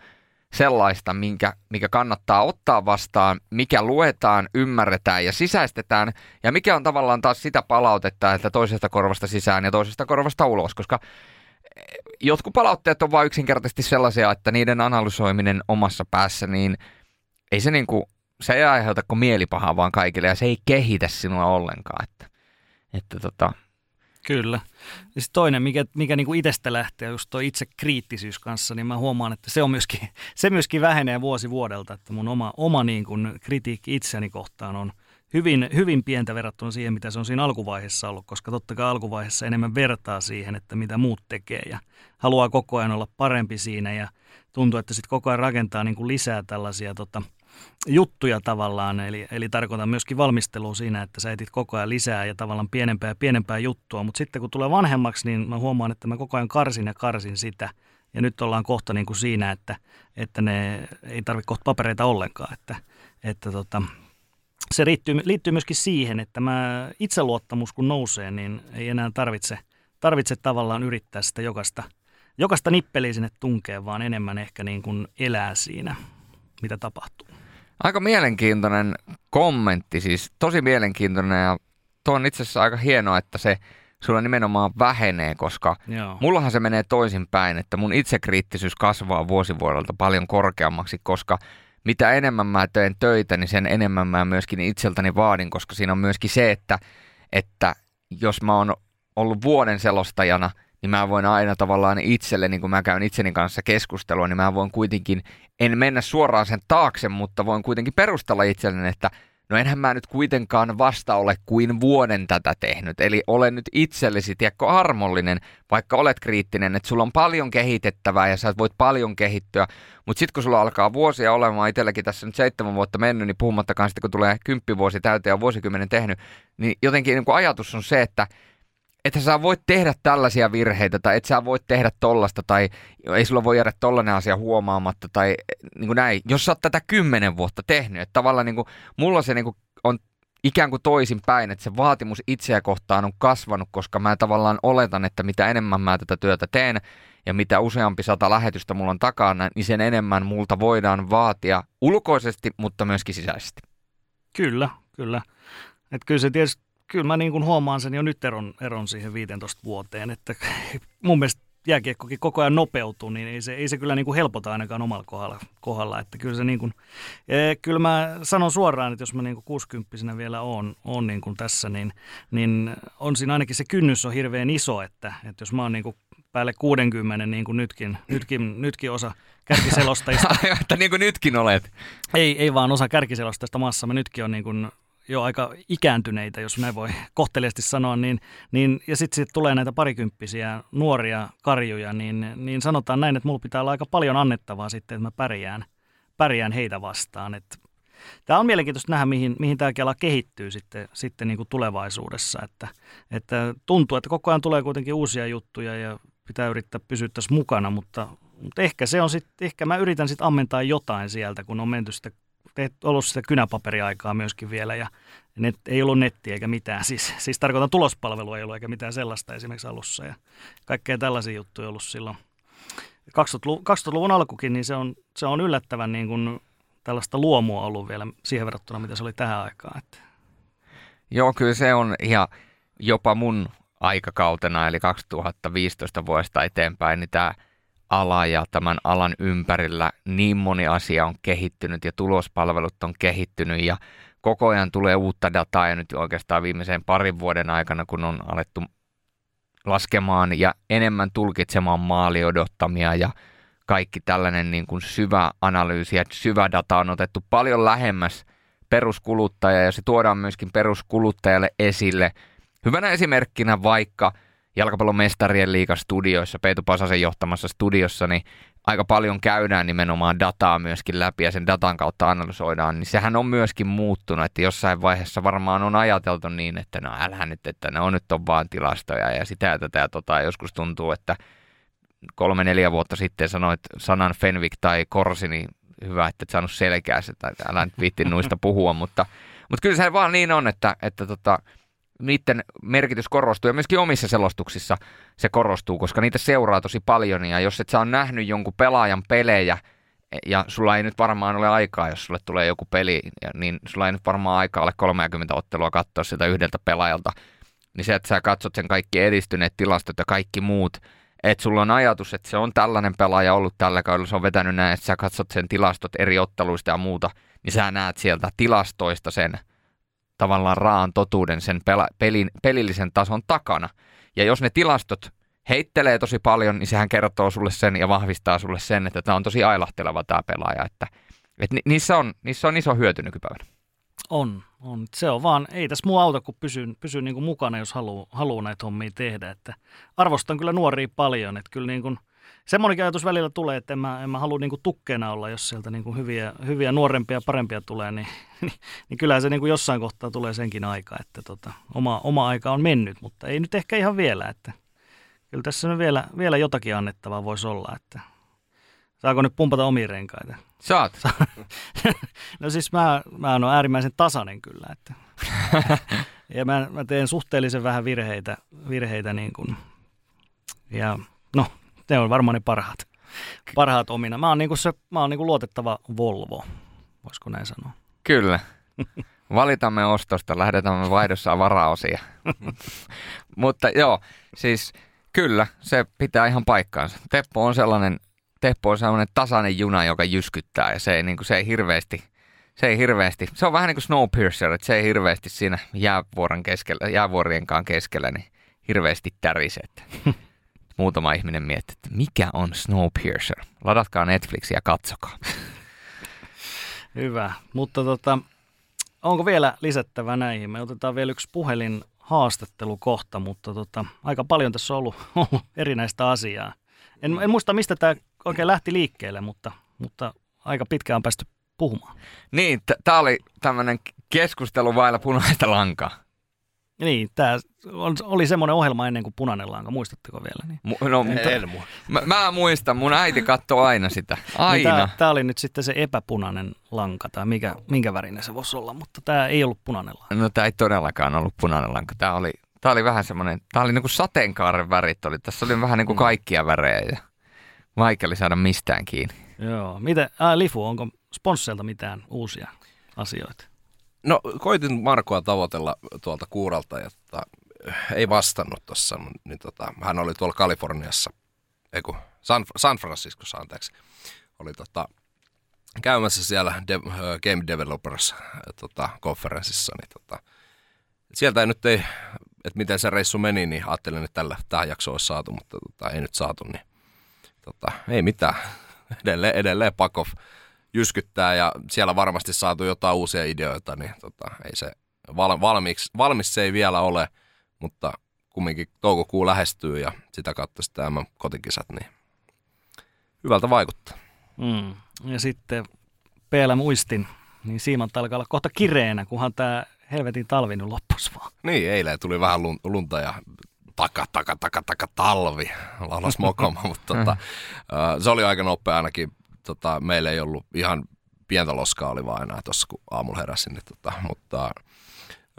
sellaista, minkä, mikä kannattaa ottaa vastaan, mikä luetaan, ymmärretään ja sisäistetään, ja mikä on tavallaan taas sitä palautetta, että toisesta korvasta sisään ja toisesta korvasta ulos, koska eh, jotkut palautteet on vain yksinkertaisesti sellaisia, että niiden analysoiminen omassa päässä, niin ei se niinku, se ei aiheuta kuin mielipahaa vaan kaikille, ja se ei kehitä sinua ollenkaan, että, että tota, Kyllä. Ja sitten toinen, mikä, mikä niinku itsestä lähtee, just tuo itse kriittisyys kanssa, niin mä huomaan, että se, on myöskin, se myöskin vähenee vuosi vuodelta, että mun oma, oma niinku kritiikki itseni kohtaan on hyvin, hyvin pientä verrattuna siihen, mitä se on siinä alkuvaiheessa ollut, koska totta kai alkuvaiheessa enemmän vertaa siihen, että mitä muut tekee ja haluaa koko ajan olla parempi siinä ja tuntuu, että sitten koko ajan rakentaa niinku lisää tällaisia tota, – juttuja tavallaan, eli, eli tarkoitan myöskin valmistelua siinä, että sä etit koko ajan lisää ja tavallaan pienempää ja pienempää juttua, mutta sitten kun tulee vanhemmaksi, niin mä huomaan, että mä koko ajan karsin ja karsin sitä, ja nyt ollaan kohta niin kuin siinä, että, että ne ei tarvitse kohta papereita ollenkaan, että, että tota, se liittyy, liittyy myöskin siihen, että mä itseluottamus kun nousee, niin ei enää tarvitse, tarvitse tavallaan yrittää sitä jokaista, jokaista nippeliä sinne tunkeen, vaan enemmän ehkä niin kuin elää siinä, mitä tapahtuu. Aika mielenkiintoinen kommentti, siis tosi mielenkiintoinen ja tuo on itse asiassa aika hienoa, että se sulla nimenomaan vähenee, koska Joo. mullahan se menee toisinpäin, että mun itsekriittisyys kasvaa vuosivuodelta paljon korkeammaksi, koska mitä enemmän mä teen töitä, niin sen enemmän mä myöskin itseltäni vaadin, koska siinä on myöskin se, että, että jos mä oon ollut vuoden selostajana – niin mä voin aina tavallaan itselle, niin kun mä käyn itseni kanssa keskustelua, niin mä voin kuitenkin, en mennä suoraan sen taakse, mutta voin kuitenkin perustella itselleni, että no enhän mä nyt kuitenkaan vasta ole kuin vuoden tätä tehnyt. Eli olen nyt itsellesi, tiedätkö, armollinen, vaikka olet kriittinen, että sulla on paljon kehitettävää ja sä voit paljon kehittyä. Mutta sitten kun sulla alkaa vuosia olemaan, itselläkin tässä nyt seitsemän vuotta mennyt, niin puhumattakaan sitten kun tulee kymppivuosi täyteen ja vuosikymmenen tehnyt, niin jotenkin niin ajatus on se, että että sä voit tehdä tällaisia virheitä tai että sä voit tehdä tollasta tai ei sulla voi jäädä tollainen asia huomaamatta tai niin kuin näin. Jos sä oot tätä kymmenen vuotta tehnyt, että tavallaan niin kuin, mulla se niin kuin on ikään kuin toisin päin, että se vaatimus itseä kohtaan on kasvanut, koska mä tavallaan oletan, että mitä enemmän mä tätä työtä teen ja mitä useampi sata lähetystä mulla on takana, niin sen enemmän multa voidaan vaatia ulkoisesti, mutta myöskin sisäisesti. Kyllä, kyllä. Että kyllä se tietysti kyllä mä niin kuin huomaan sen jo nyt eron, eron siihen 15 vuoteen, että mun mielestä jääkiekkokin koko ajan nopeutuu, niin ei se, ei se kyllä niin kuin helpota ainakaan omalla kohdalla. kohdalla. Että kyllä, se niin kuin, e, kyllä mä sanon suoraan, että jos mä niin kuin 60 vielä on, on niin kuin tässä, niin, niin on siinä ainakin se kynnys on hirveän iso, että, että jos mä oon niin kuin päälle 60, niin kuin nytkin, nytkin, nytkin osa kärkiselostajista. että niin kuin nytkin olet. Ei, ei vaan osa kärkiselostajista maassa. Mä nytkin on niin kuin jo aika ikääntyneitä, jos näin voi kohteliasti sanoa, niin, niin ja sitten sit tulee näitä parikymppisiä nuoria karjuja, niin, niin sanotaan näin, että mulla pitää olla aika paljon annettavaa sitten, että mä pärjään, pärjään heitä vastaan. Tämä on mielenkiintoista nähdä, mihin, mihin tämä kela kehittyy sitten, sitten niin kuin tulevaisuudessa. Että, että tuntuu, että koko ajan tulee kuitenkin uusia juttuja ja pitää yrittää pysyä tässä mukana, mutta, mutta ehkä se on sitten, ehkä mä yritän sitten ammentaa jotain sieltä, kun on menty sitä ollut sitä kynäpaperiaikaa myöskin vielä ja net, ei ollut nettiä eikä mitään. Siis, siis tarkoitan tulospalvelua ei ollut eikä mitään sellaista esimerkiksi alussa ja kaikkea tällaisia juttuja ollut silloin. 2000-luvun, 2000-luvun alkukin, niin se on, se on yllättävän niin kuin tällaista luomua ollut vielä siihen verrattuna, mitä se oli tähän aikaan. Että. Joo, kyllä se on ja jopa mun aikakautena, eli 2015 vuodesta eteenpäin, niin tämä ala ja tämän alan ympärillä niin moni asia on kehittynyt ja tulospalvelut on kehittynyt ja koko ajan tulee uutta dataa ja nyt oikeastaan viimeisen parin vuoden aikana, kun on alettu laskemaan ja enemmän tulkitsemaan maali odottamia ja kaikki tällainen niin kuin syvä analyysi ja syvä data on otettu paljon lähemmäs peruskuluttajaa ja se tuodaan myöskin peruskuluttajalle esille. Hyvänä esimerkkinä vaikka jalkapallon mestarien liigastudioissa, Peetu Pasasen johtamassa studiossa, niin aika paljon käydään nimenomaan dataa myöskin läpi ja sen datan kautta analysoidaan, niin sehän on myöskin muuttunut, että jossain vaiheessa varmaan on ajateltu niin, että no älä nyt, että ne on nyt on vaan tilastoja ja sitä ja tätä ja tota, joskus tuntuu, että kolme-neljä vuotta sitten sanoit sanan Fenvik tai Korsi, niin hyvä, että et saanut selkää sitä, että älä nyt viitti noista puhua, mutta, mutta kyllä se vaan niin on, että, että tota, niiden merkitys korostuu. Ja myöskin omissa selostuksissa se korostuu, koska niitä seuraa tosi paljon. Ja jos et sä on nähnyt jonkun pelaajan pelejä ja sulla ei nyt varmaan ole aikaa, jos sulle tulee joku peli, niin sulla ei nyt varmaan aikaa ole 30 ottelua katsoa sitä yhdeltä pelaajalta, niin se, että sä katsot sen kaikki edistyneet tilastot ja kaikki muut, että sulla on ajatus, että se on tällainen pelaaja ollut tällä kaudella, se on vetänyt näin, että sä katsot sen tilastot eri otteluista ja muuta, niin sä näet sieltä tilastoista sen tavallaan raan totuuden sen pela, pelin, pelillisen tason takana. Ja jos ne tilastot heittelee tosi paljon, niin sehän kertoo sulle sen ja vahvistaa sulle sen, että tämä on tosi ailahteleva tämä pelaaja. Että, että ni, niissä, on, niissä on iso hyöty nykypäivänä. On, on. Se on vaan, ei tässä muu auta, kun pysyn, pysyn niin kuin mukana, jos haluaa haluu näitä hommia tehdä. Että arvostan kyllä nuoria paljon, että kyllä niin kuin, semmoinen ajatus välillä tulee, että en mä, en mä halua niin kuin tukkeena olla, jos sieltä niin kuin hyviä, hyviä, nuorempia, parempia tulee, niin, niin, niin kyllähän se niin kuin jossain kohtaa tulee senkin aika, että tota, oma, oma aika on mennyt, mutta ei nyt ehkä ihan vielä, että kyllä tässä vielä, vielä jotakin annettavaa voisi olla, että saako nyt pumpata omiin renkaita? Saat. no siis mä, mä oon äärimmäisen tasainen kyllä, että ja mä, mä teen suhteellisen vähän virheitä, virheitä niin kuin, ja no ne on varmaan ne parhaat, parhaat omina. Mä oon, niinku se, mä oon niinku luotettava Volvo, voisiko näin sanoa. Kyllä. Valitamme ostosta, lähdetään vaihdossa varaosia. Mutta joo, siis kyllä, se pitää ihan paikkaansa. Teppo on sellainen, Teppo on sellainen tasainen juna, joka jyskyttää ja se ei, niin kuin, se ei hirveästi, se ei hirveästi, se on vähän niin kuin Snowpiercer, että se ei hirveästi siinä jäävuoren keskellä, jäävuorienkaan keskellä, niin hirveästi tärise. Muutama ihminen miettii, että mikä on Snowpiercer. Ladatkaa Netflixiä ja katsokaa. Hyvä, mutta tota, onko vielä lisättävä näihin? Me otetaan vielä yksi puhelin haastattelu kohta, mutta tota, aika paljon tässä on ollut, ollut erinäistä asiaa. En, en muista, mistä tämä oikein lähti liikkeelle, mutta, mutta aika pitkään on päästy puhumaan. Niin, tämä oli tämmöinen keskustelu vailla punaista lankaa. Niin, tämä oli semmoinen ohjelma ennen kuin Punainen lanka, muistatteko vielä? Niin? Mu- no, mutta, en mä, mä muistan, mun äiti katsoo aina sitä, niin aina. Niin tämä oli nyt sitten se epäpunainen lanka, tai mikä, minkä värinen se voisi olla, mutta tämä ei ollut punainen lanka. No tämä ei todellakaan ollut punainen lanka, tämä oli, tämä oli vähän semmoinen, tämä oli niinku sateenkaaren värit, oli, tässä oli vähän niin kuin mm. kaikkia värejä ja vaikea oli saada mistään kiinni. Joo, miten, äh, Lifu, onko sponsseilta mitään uusia asioita? No koitin Markoa tavoitella tuolta kuuralta ja tota, ei vastannut tuossa. Niin tota, hän oli tuolla Kaliforniassa, ei kun San, San Franciscossa anteeksi, oli tota, käymässä siellä de, uh, Game Developers uh, tota, konferenssissa. Niin tota, sieltä ei nyt ei, että miten se reissu meni, niin ajattelin, että tällä, tähän jakso olisi saatu, mutta tota, ei nyt saatu, niin tota, ei mitään. Edelleen, edelleen Pakov jyskyttää ja siellä varmasti saatu jotain uusia ideoita, niin tota, ei se val, valmiiksi, valmis se ei vielä ole, mutta kumminkin toukokuu lähestyy ja sitä kautta sitten nämä kotikisat, niin hyvältä vaikuttaa. Mm. Ja sitten PL muistin, niin siimat alkaa olla kohta kireenä, kunhan tämä helvetin talvi nyt loppus vaan. Niin, eilen tuli vähän lunta ja taka, taka, taka, taka, talvi, laulas mokoma, mutta tota, se oli aika nopea ainakin tota, meillä ei ollut ihan pientä loskaa oli vaan enää tuossa, kun aamulla heräsin. Niin, tota, mutta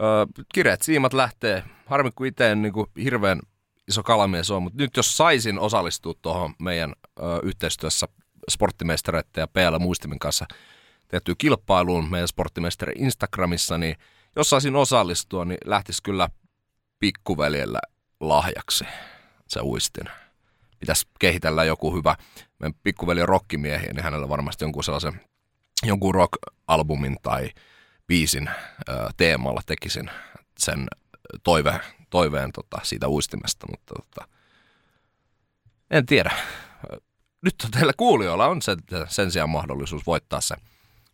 ö, kireet siimat lähtee. Harmi, kun itse en niin kuin, hirveän iso kalamies on, mutta nyt jos saisin osallistua tuohon meidän ö, yhteistyössä sporttimestareiden ja PL Muistimin kanssa tehtyä kilpailuun meidän sporttimestari Instagramissa, niin jos saisin osallistua, niin lähtisi kyllä pikkuveljellä lahjaksi se uistin pitäisi kehitellä joku hyvä, meidän pikkuveli on rockimiehiä, niin hänellä varmasti jonkun sellaisen, jonkun rock-albumin tai biisin ö, teemalla tekisin sen toive, toiveen tota, siitä uistimesta, mutta tota, en tiedä. Nyt teillä kuulijoilla on sen, sen sijaan mahdollisuus voittaa se,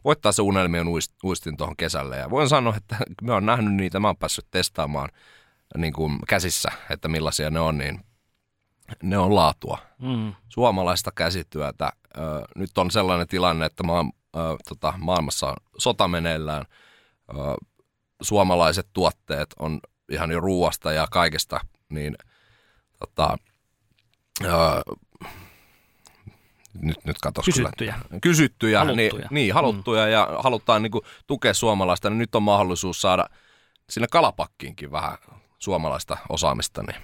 voittaa se unelmien uistin tuohon kesälle. Ja voin sanoa, että mä oon nähnyt niitä, mä oon päässyt testaamaan niin kuin käsissä, että millaisia ne on, niin ne on laatua. Mm. Suomalaista käsityötä. Ö, nyt on sellainen tilanne, että maa, ö, tota, maailmassa sota meneillään. Ö, suomalaiset tuotteet on ihan jo ruuasta ja kaikesta, niin tota, ö, nyt, nyt katos Kysyttyjä. Kyllä. Kysyttyjä. Haluttuja. Niin, niin haluttuja mm. ja halutaan niin kuin, tukea suomalaista, niin nyt on mahdollisuus saada sinne kalapakkiinkin vähän suomalaista osaamista, niin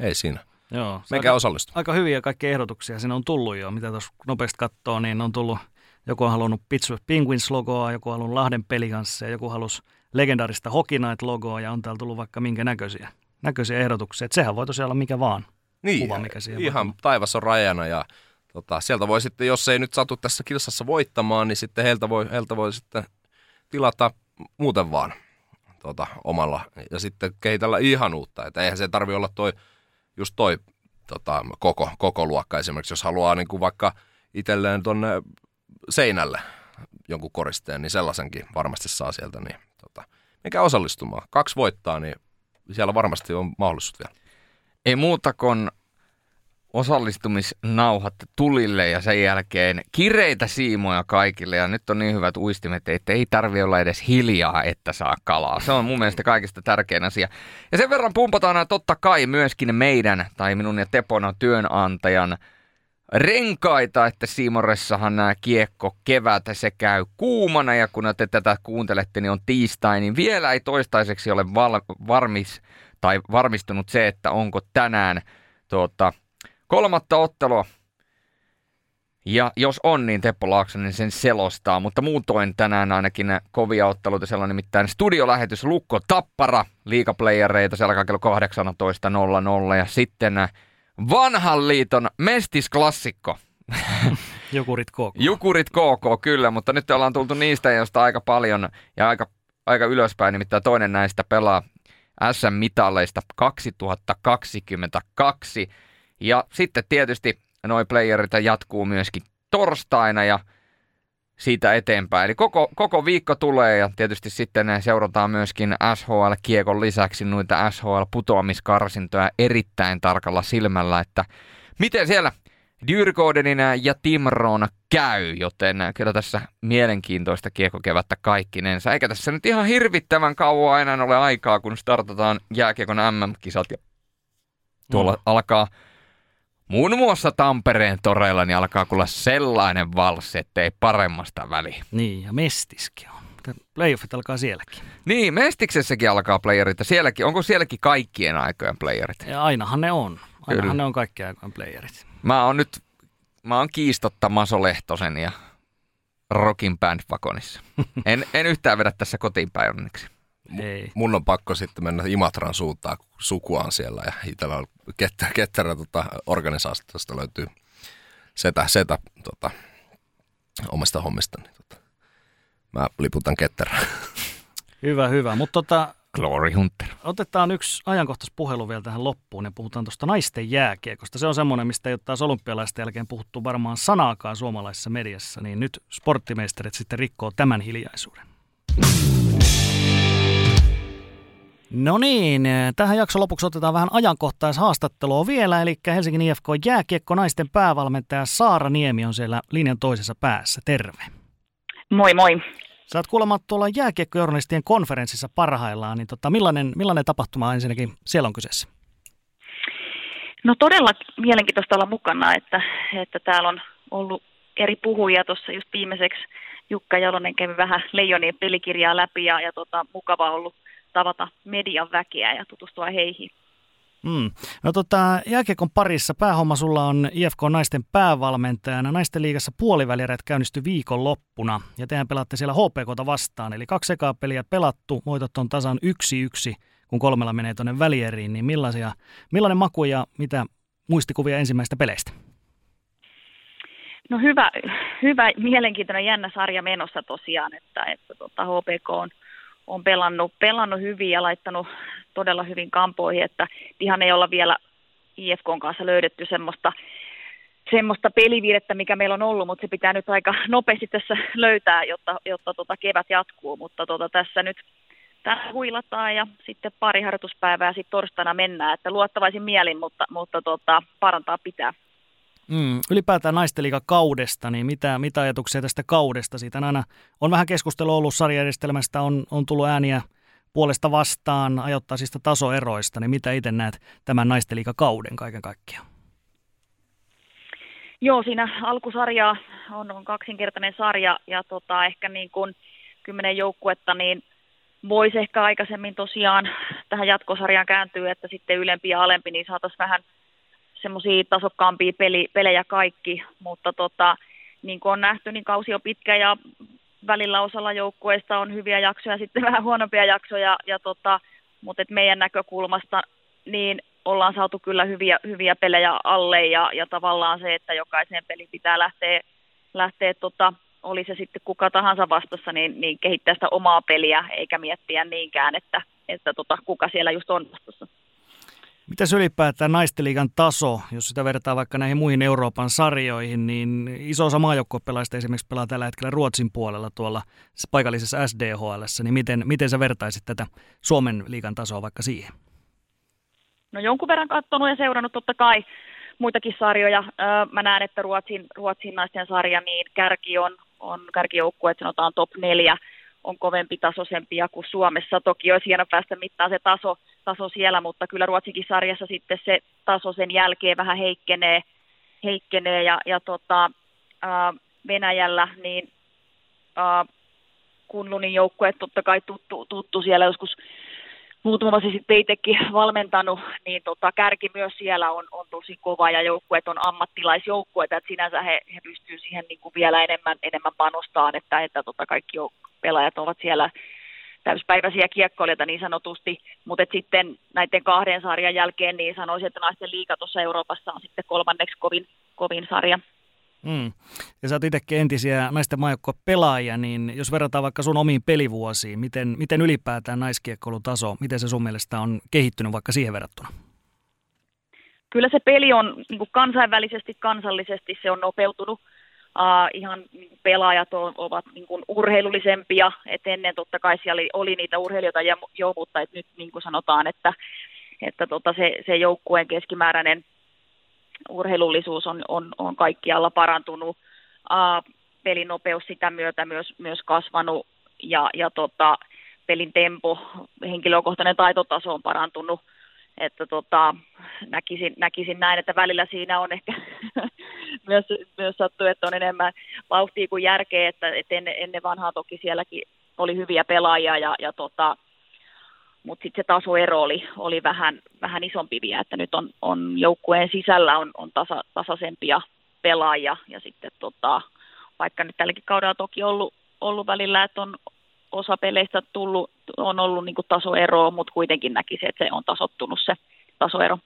ei siinä. Joo, Meikä osallistu. Aika hyviä kaikkia ehdotuksia siinä on tullut jo, mitä tuossa nopeasti katsoo, niin on tullut, joku on halunnut Pittsburgh Penguins-logoa, joku on halunnut Lahden pelikanssia, joku halusi legendaarista Hockey Night-logoa ja on täällä tullut vaikka minkä näköisiä, näköisiä ehdotuksia. Et sehän voi tosiaan olla mikä vaan niin, kuva, mikä siihen ihan taivas on rajana ja tota, sieltä voi sitten, jos ei nyt satu tässä kilsassa voittamaan, niin sitten heiltä voi, heiltä voi sitten tilata muuten vaan tota, omalla ja sitten kehitellä ihan uutta. Että eihän se tarvi olla toi, just toi tota, koko, koko luokka esimerkiksi, jos haluaa niin kuin vaikka itselleen tuonne seinälle jonkun koristeen, niin sellaisenkin varmasti saa sieltä. Niin, tota, mikä osallistumaan. Kaksi voittaa, niin siellä varmasti on mahdollisuus vielä. Ei muuta kuin osallistumisnauhat tulille ja sen jälkeen kireitä siimoja kaikille. Ja nyt on niin hyvät uistimet, että ei tarvi olla edes hiljaa, että saa kalaa. Se on mun mielestä kaikista tärkein asia. Ja sen verran pumpataan totta kai myöskin meidän, tai minun ja Tepona työnantajan, renkaita, että Siimoressahan nämä kiekko kevät se käy kuumana ja kun te tätä kuuntelette, niin on tiistai, niin vielä ei toistaiseksi ole val- varmis tai varmistunut se, että onko tänään tuota, kolmatta ottelua. Ja jos on, niin Teppo Laaksonen sen selostaa, mutta muutoin tänään ainakin kovia otteluita, sellainen nimittäin studiolähetys Lukko Tappara, liikaplayereita, se alkaa kello 18.00 ja sitten vanhan liiton mestisklassikko. Jukurit KK. Jukurit KK, kyllä, mutta nyt ollaan tultu niistä, joista aika paljon ja aika, aika ylöspäin, nimittäin toinen näistä pelaa SM-mitalleista 2022. Ja sitten tietysti noi playerit jatkuu myöskin torstaina ja siitä eteenpäin. Eli koko, koko viikko tulee ja tietysti sitten seurataan myöskin SHL-kiekon lisäksi noita SHL-putoamiskarsintoja erittäin tarkalla silmällä, että miten siellä Dyrkodenin ja Timron käy, joten kyllä tässä mielenkiintoista kiekkokevättä kaikkinensa. Eikä tässä nyt ihan hirvittävän kauan enää ole aikaa, kun startataan jääkiekon MM-kisat ja tuolla mm. alkaa muun muassa Tampereen toreilla niin alkaa kuulla sellainen valssi, ei paremmasta väliä. Niin, ja Mestiskin on. Playoffit alkaa sielläkin. Niin, Mestiksessäkin alkaa playerit, ja sielläkin, onko sielläkin kaikkien aikojen playerit? Ja ainahan ne on. Ainahan Kyllä. ne on kaikkien aikojen playerit. Mä oon nyt, mä oon kiistotta Maso Lehtosen ja Rockin Bandwagonissa. en, en yhtään vedä tässä kotiin päin onneksi. Ei. Mun on pakko sitten mennä Imatran suuntaan, kun sukuaan siellä ja itsellä on ketterä, ketterä tota, organisaatiosta löytyy setä, setä tota, omasta hommista. Niin, tota, mä liputan ketterään. Hyvä, hyvä. Mutta tota, Glory Hunter. Otetaan yksi ajankohtaispuhelu vielä tähän loppuun ja puhutaan tuosta naisten jääkiekosta. Se on semmoinen, mistä ei ole taas olympialaisten jälkeen puhuttu varmaan sanaakaan suomalaisessa mediassa, niin nyt sporttimeisterit sitten rikkoo tämän hiljaisuuden. No niin, tähän jakson lopuksi otetaan vähän ajankohtaishaastattelua vielä, eli Helsingin IFK jääkiekko naisten päävalmentaja Saara Niemi on siellä linjan toisessa päässä. Terve. Moi moi. Sä oot kuulemma tuolla jääkiekkojournalistien konferenssissa parhaillaan, niin tota, millainen, millainen tapahtuma ensinnäkin siellä on kyseessä? No todella mielenkiintoista olla mukana, että, että täällä on ollut eri puhujia tuossa just viimeiseksi. Jukka Jalonen kävi vähän Leijonien pelikirjaa läpi ja, ja tota, mukava ollut tavata median väkeä ja tutustua heihin. Mm. No tota, jääkiekon parissa päähomma sulla on IFK naisten päävalmentajana. Naisten liigassa puolivälierät käynnistyi viikonloppuna ja tehän pelaatte siellä HPKta vastaan. Eli kaksi ekaa peliä pelattu, voitot on tasan yksi yksi, kun kolmella menee tuonne välieriin. Niin millaisia, millainen maku ja mitä muistikuvia ensimmäistä peleistä? No hyvä, hyvä mielenkiintoinen jännä sarja menossa tosiaan, että, että tota HPK on – on pelannut, pelannut hyvin ja laittanut todella hyvin kampoihin, että ihan ei olla vielä IFK kanssa löydetty semmoista, semmoista peliviidettä, mikä meillä on ollut, mutta se pitää nyt aika nopeasti tässä löytää, jotta, jotta tota kevät jatkuu, mutta tota tässä nyt tänään huilataan ja sitten pari harjoituspäivää sitten torstaina mennään, että luottavaisin mielin, mutta, mutta tota, parantaa pitää. Mm, ylipäätään naisteliika kaudesta, niin mitä, mitä ajatuksia tästä kaudesta? Siitä on aina on vähän keskustelua ollut sarjajärjestelmästä, on, on tullut ääniä puolesta vastaan ajoittaisista tasoeroista, niin mitä itse näet tämän naisteliika kauden kaiken kaikkiaan? Joo, siinä alkusarja on, on kaksinkertainen sarja ja tota, ehkä niin kuin kymmenen joukkuetta, niin voisi ehkä aikaisemmin tosiaan tähän jatkosarjaan kääntyä, että sitten ylempi ja alempi, niin saataisiin vähän semmoisia tasokkaampia peli, pelejä kaikki, mutta tota, niin kuin on nähty, niin kausi on pitkä ja välillä osalla joukkueista on hyviä jaksoja ja sitten vähän huonompia jaksoja, ja tota, mutta et meidän näkökulmasta niin ollaan saatu kyllä hyviä, hyviä pelejä alle ja, ja tavallaan se, että jokaisen pelin pitää lähteä, lähteä tota, oli se sitten kuka tahansa vastassa, niin, niin kehittää sitä omaa peliä eikä miettiä niinkään, että, että tota, kuka siellä just on vastassa. Mitäs ylipäätään naisteliigan taso, jos sitä vertaa vaikka näihin muihin Euroopan sarjoihin, niin iso osa maajoukkuepelaajista esimerkiksi pelaa tällä hetkellä Ruotsin puolella tuolla paikallisessa SDHL, niin miten, miten sä vertaisit tätä Suomen liigan tasoa vaikka siihen? No jonkun verran katsonut ja seurannut totta kai muitakin sarjoja. Mä näen, että Ruotsin, Ruotsin naisten sarja, niin kärki on, on kärkijoukkue, että sanotaan top neljä, on kovempi tasoisempia kuin Suomessa. Toki olisi hieno päästä mittaan se taso, taso siellä, mutta kyllä Ruotsinkin sarjassa sitten se taso sen jälkeen vähän heikkenee, heikkenee ja, ja tota, ää, Venäjällä niin ää, Kunlunin joukkue totta kai tuttu, tuttu siellä joskus muutama vuosi sitten itsekin valmentanut, niin tota, kärki myös siellä on, on tosi kova ja joukkueet on ammattilaisjoukkueita, että sinänsä he, he pystyvät siihen niin kuin vielä enemmän, enemmän panostaan, että, että tota, kaikki pelaajat ovat siellä täyspäiväisiä kiekkoilijoita niin sanotusti, mutta sitten näiden kahden sarjan jälkeen niin sanoisin, että naisten liiga tuossa Euroopassa on sitten kolmanneksi kovin, kovin sarja. Mm. Ja sä oot itsekin entisiä naisten pelaajia, niin jos verrataan vaikka sun omiin pelivuosiin, miten, miten ylipäätään naiskiekkoilun taso, miten se sun mielestä on kehittynyt vaikka siihen verrattuna? Kyllä se peli on niin kuin kansainvälisesti, kansallisesti se on nopeutunut. Uh, ihan niin pelaajat on, ovat niin kuin urheilullisempia, et ennen totta kai siellä oli, oli niitä urheilijoita ja jo, mutta et nyt niin kuin sanotaan, että, että tota se, se joukkueen keskimääräinen urheilullisuus on, on, on kaikkialla parantunut, uh, pelin nopeus sitä myötä myös, myös kasvanut ja, ja tota, pelin tempo, henkilökohtainen taitotaso on parantunut, että tota, näkisin, näkisin näin, että välillä siinä on ehkä myös, myös sattu, että on enemmän vauhtia kuin järkeä, että, että ennen, ennen vanhaa toki sielläkin oli hyviä pelaajia ja, ja tota, mutta sitten se tasoero oli, oli vähän, vähän isompi vielä, että nyt on, on joukkueen sisällä on, on tasa, tasaisempia pelaajia ja sitten tota, vaikka nyt tälläkin kaudella toki ollut, ollut välillä, että on osa peleistä tullut, on ollut niin tasoeroa, mutta kuitenkin näkisi, että se on tasottunut se tasoero.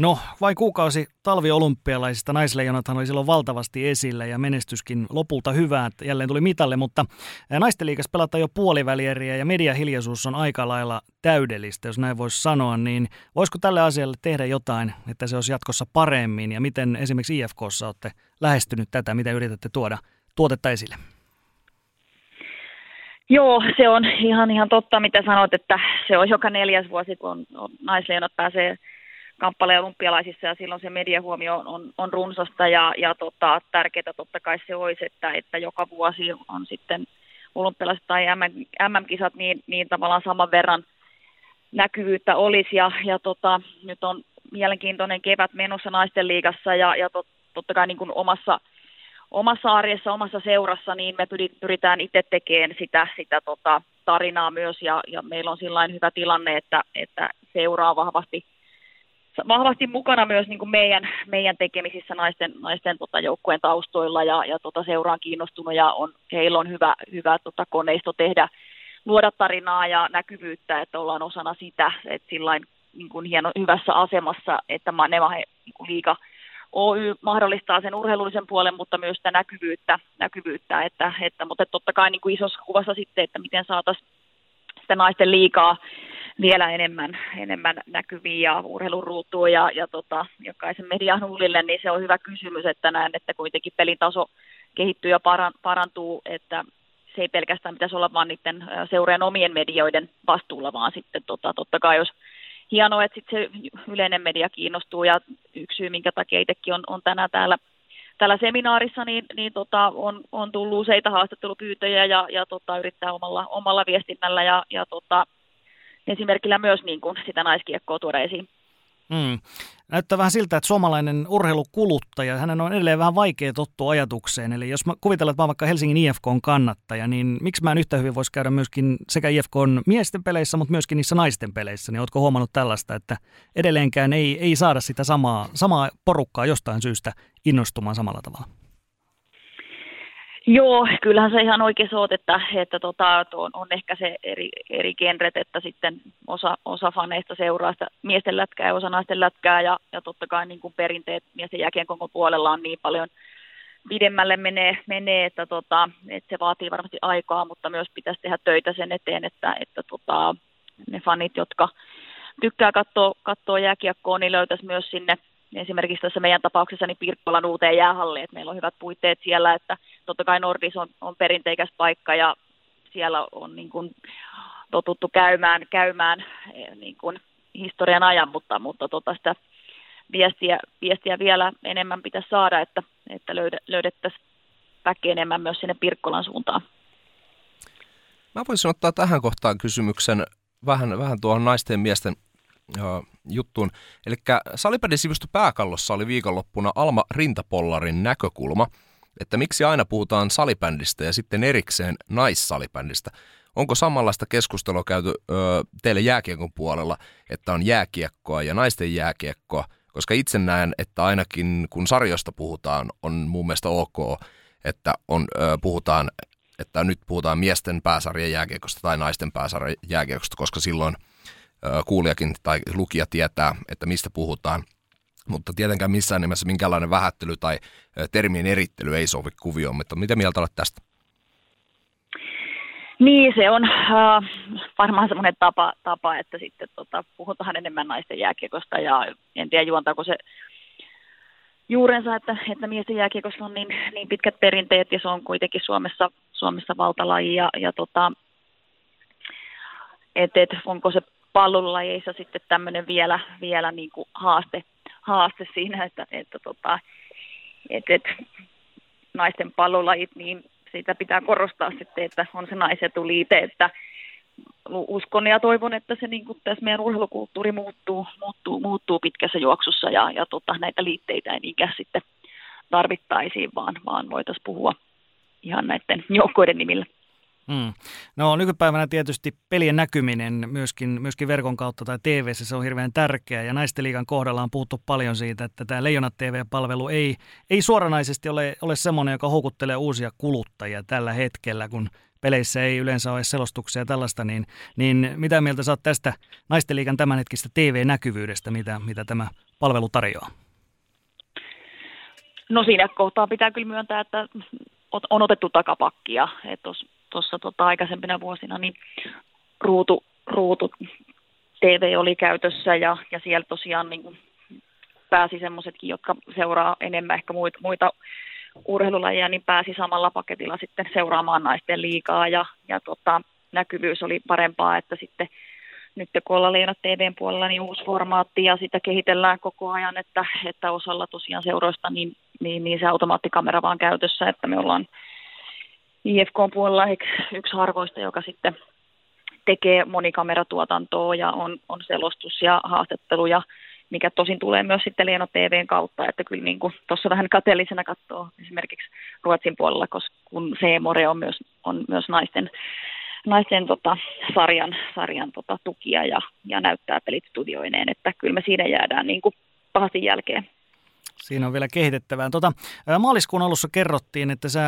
No, vain kuukausi talviolympialaisista naisleijonathan oli silloin valtavasti esillä ja menestyskin lopulta hyvää, että jälleen tuli mitalle, mutta naisten liikas pelataan jo puolivälieriä ja mediahiljaisuus on aika lailla täydellistä, jos näin voisi sanoa, niin voisiko tälle asialle tehdä jotain, että se olisi jatkossa paremmin ja miten esimerkiksi IFKssa olette lähestynyt tätä, miten yritätte tuoda tuotetta esille? Joo, se on ihan, ihan totta, mitä sanot, että se on joka neljäs vuosi, kun on, on naisleijonat pääsee kamppailemaan olympialaisissa ja silloin se mediahuomio on, on, on runsasta ja, ja tota, tärkeää totta kai se olisi, että, että joka vuosi on sitten olympialaiset tai MM-kisat niin, niin tavallaan saman verran näkyvyyttä olisi ja, ja tota, nyt on mielenkiintoinen kevät menossa naisten liigassa ja, ja tot, totta kai niin kuin omassa, omassa arjessa, omassa seurassa, niin me pyritään itse tekemään sitä, sitä tota, tarinaa myös ja, ja meillä on sellainen hyvä tilanne, että, että seuraa vahvasti – vahvasti mukana myös niin kuin meidän, meidän tekemisissä naisten, naisten tota, joukkueen taustoilla ja, ja tota, seuraan kiinnostunut ja on, heillä on hyvä, hyvä tota, koneisto tehdä, luoda tarinaa ja näkyvyyttä, että ollaan osana sitä, että sillain niin kuin hieno, hyvässä asemassa, että Manema niin liika Oy mahdollistaa sen urheilullisen puolen, mutta myös sitä näkyvyyttä, näkyvyyttä että, että, mutta totta kai niin kuin isossa kuvassa sitten, että miten saataisiin sitä naisten liikaa vielä enemmän, enemmän näkyviin ja urheiluruutuun ja, ja tota, jokaisen median huulille, niin se on hyvä kysymys, että näen, että kuitenkin pelin taso kehittyy ja parantuu, että se ei pelkästään pitäisi olla vaan niiden seuraajan omien medioiden vastuulla, vaan sitten tota, totta kai jos hienoa, että sit se yleinen media kiinnostuu ja yksi syy, minkä takia itsekin on, on tänään täällä, täällä seminaarissa, niin, niin tota, on, on tullut useita haastattelupyytöjä ja, ja tota, yrittää omalla, omalla viestinnällä ja, ja tota, esimerkillä myös niin kuin sitä naiskiekkoa tuoda esiin. Mm. Näyttää vähän siltä, että suomalainen urheilukuluttaja, hänen on edelleen vähän vaikea tottua ajatukseen. Eli jos mä kuvitellaan, että mä vaikka Helsingin IFK on kannattaja, niin miksi mä en yhtä hyvin voisi käydä myöskin sekä IFK on miesten peleissä, mutta myöskin niissä naisten peleissä? Niin ootko huomannut tällaista, että edelleenkään ei, ei saada sitä samaa, samaa porukkaa jostain syystä innostumaan samalla tavalla? Joo, kyllähän se ihan oikein oot, että, että tota, on, on, ehkä se eri, eri genret, että sitten osa, osa faneista seuraa sitä miesten lätkää ja osa naisten lätkää ja, ja totta kai niin kuin perinteet miesten koko puolella on niin paljon pidemmälle menee, menee että, tota, että, se vaatii varmasti aikaa, mutta myös pitäisi tehdä töitä sen eteen, että, että tota, ne fanit, jotka tykkää katsoa, katsoa jääkiekkoa, niin löytäisi myös sinne esimerkiksi tässä meidän tapauksessa niin Pirkkolan uuteen jäähalliin, että meillä on hyvät puitteet siellä, että totta kai Nordis on, on perinteikäs paikka ja siellä on niin kuin totuttu käymään, käymään eh, niin kuin historian ajan, mutta, mutta tota sitä viestiä, viestiä vielä enemmän pitäisi saada, että, että löydettäisiin väkeä enemmän myös sinne Pirkkolan suuntaan. Mä voisin ottaa tähän kohtaan kysymyksen vähän, vähän tuohon naisten ja miesten juttuun. Eli Salipädin sivusto Pääkallossa oli viikonloppuna Alma Rintapollarin näkökulma, että miksi aina puhutaan salibändistä ja sitten erikseen naissalibändistä. Onko samanlaista keskustelua käyty ö, teille jääkiekon puolella, että on jääkiekkoa ja naisten jääkiekkoa? Koska itse näen, että ainakin kun sarjoista puhutaan, on mun mielestä ok, että on, ö, puhutaan, että nyt puhutaan miesten pääsarjan jääkiekosta tai naisten pääsarjan jääkiekosta, koska silloin – kuulijakin tai lukija tietää, että mistä puhutaan. Mutta tietenkään missään nimessä minkälainen vähättely tai termien erittely ei sovi kuvioon. Mutta mitä mieltä olet tästä? Niin, se on äh, varmaan semmoinen tapa, tapa, että sitten tota, puhutaan enemmän naisten jääkiekosta ja en tiedä juontaako se juurensa, että, että miesten jääkiekossa on niin, niin pitkät perinteet ja se on kuitenkin Suomessa, Suomessa valtalaji ja, ja tota, et, et, onko se pallolajeissa sitten tämmöinen vielä, vielä niin kuin haaste, haaste siinä, että, että tota, et, et, naisten pallolajit, niin sitä pitää korostaa sitten, että on se naisetuliite, että uskon ja toivon, että se niin kuin tässä meidän urheilukulttuuri muuttuu, muuttuu, muuttuu pitkässä juoksussa ja, ja tota, näitä liitteitä ei niinkään sitten tarvittaisiin, vaan, vaan voitaisiin puhua ihan näiden joukkoiden nimillä. Mm. No nykypäivänä tietysti pelien näkyminen myöskin, myöskin verkon kautta tai tv se on hirveän tärkeää. Ja naisten liigan kohdalla on puhuttu paljon siitä, että tämä Leijonat TV-palvelu ei, ei suoranaisesti ole, ole semmoinen, joka houkuttelee uusia kuluttajia tällä hetkellä, kun peleissä ei yleensä ole selostuksia ja tällaista, niin, niin mitä mieltä saat tästä naisten liigan tämänhetkistä TV-näkyvyydestä, mitä, mitä tämä palvelu tarjoaa? No siinä kohtaa pitää kyllä myöntää, että on otettu takapakkia. Tuossa tota, aikaisempina vuosina, niin ruutu, ruutu TV oli käytössä ja, ja siellä tosiaan niin kuin pääsi semmoisetkin, jotka seuraa enemmän ehkä muita, muita urheilulajeja, niin pääsi samalla paketilla sitten seuraamaan naisten liikaa ja, ja tota, näkyvyys oli parempaa, että sitten nyt kun ollaan Leena TVn puolella, niin uusi formaatti ja sitä kehitellään koko ajan, että, että osalla tosiaan seuroista niin, niin, niin se automaattikamera vaan käytössä, että me ollaan IFK-puolella yksi harvoista, joka sitten tekee monikameratuotantoa ja on, on selostus ja haastatteluja, mikä tosin tulee myös sitten Leeno TVn kautta, että kyllä niin tuossa vähän kateellisena katsoo esimerkiksi Ruotsin puolella, koska kun C-more on myös, on myös naisten, naisten tota, sarjan, sarjan tota, tukia ja, ja näyttää pelit studioineen, että kyllä me siinä jäädään niin kuin pahasti jälkeen. Siinä on vielä kehitettävää. Tota, maaliskuun alussa kerrottiin, että sä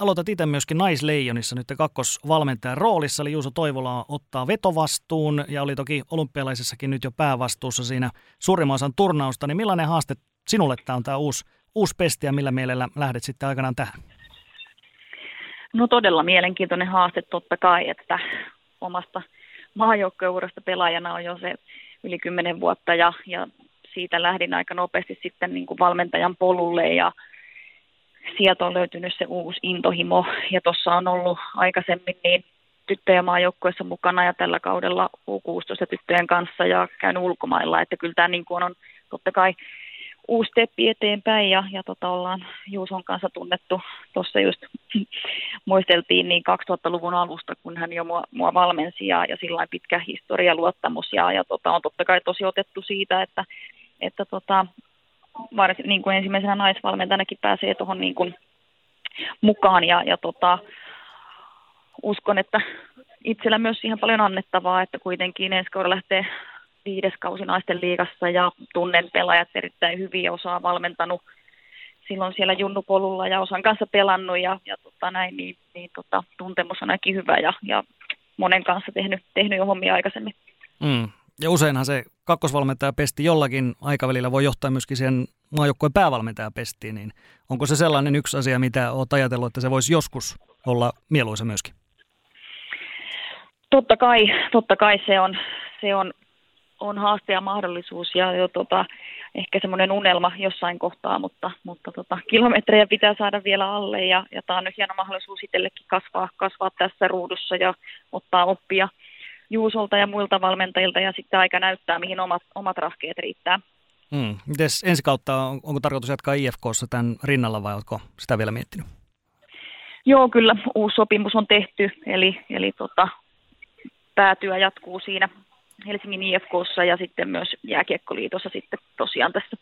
aloitat itse myöskin naisleijonissa nyt kakkosvalmentajan roolissa, eli Juuso Toivola ottaa vetovastuun ja oli toki olympialaisessakin nyt jo päävastuussa siinä suurimman osan turnausta. Niin millainen haaste sinulle tämä on tämä uusi, uusi pesti ja millä mielellä lähdet sitten aikanaan tähän? No todella mielenkiintoinen haaste totta kai, että omasta, maajoukkueurasta pelaajana on jo se yli kymmenen vuotta ja, ja siitä lähdin aika nopeasti sitten niin kuin valmentajan polulle ja sieltä on löytynyt se uusi intohimo. Ja tuossa on ollut aikaisemmin niin tyttöjä maajoukkueessa mukana ja tällä kaudella U16 tyttöjen kanssa ja käynyt ulkomailla, että kyllä tämä niin kuin on totta kai uusi steppi eteenpäin ja, ja tota, ollaan Juuson kanssa tunnettu. Tuossa just muisteltiin niin 2000-luvun alusta, kun hän jo mua, mua valmensi ja, ja sillä pitkä historia luottamus ja, ja tota, on totta kai tosi otettu siitä, että, että tota, varsin, niin kuin ensimmäisenä naisvalmentajanakin pääsee tuohon niin kuin mukaan ja, ja tota, uskon, että itsellä myös ihan paljon annettavaa, että kuitenkin ensi kaudella lähtee viides kausi naisten liigassa ja tunnen pelaajat erittäin hyvin ja osaa valmentanut silloin siellä junnupolulla ja osan kanssa pelannut ja, ja tota näin, niin, niin tota, tuntemus on ainakin hyvä ja, ja monen kanssa tehnyt, tehnyt jo hommia aikaisemmin. Mm. Ja useinhan se kakkosvalmentajapesti jollakin aikavälillä voi johtaa myöskin sen maajoukkueen päävalmentajapestiin, niin onko se sellainen yksi asia, mitä olet ajatellut, että se voisi joskus olla mieluisa myöskin? Totta kai, totta kai se on, se on on haaste ja mahdollisuus ja jo tota, ehkä semmoinen unelma jossain kohtaa, mutta, mutta tota, kilometrejä pitää saada vielä alle ja, ja tämä on nyt hieno mahdollisuus itsellekin kasvaa, kasvaa tässä ruudussa ja ottaa oppia Juusolta ja muilta valmentajilta ja sitten aika näyttää, mihin omat, omat rahkeet riittää. Hmm. Mites ensi kautta, on, onko tarkoitus jatkaa IFKssa tämän rinnalla vai oletko sitä vielä miettinyt? Joo, kyllä uusi sopimus on tehty, eli, eli tota, päätyä jatkuu siinä Helsingin IFKssa ja sitten myös Jääkiekkoliitossa sitten tosiaan tässä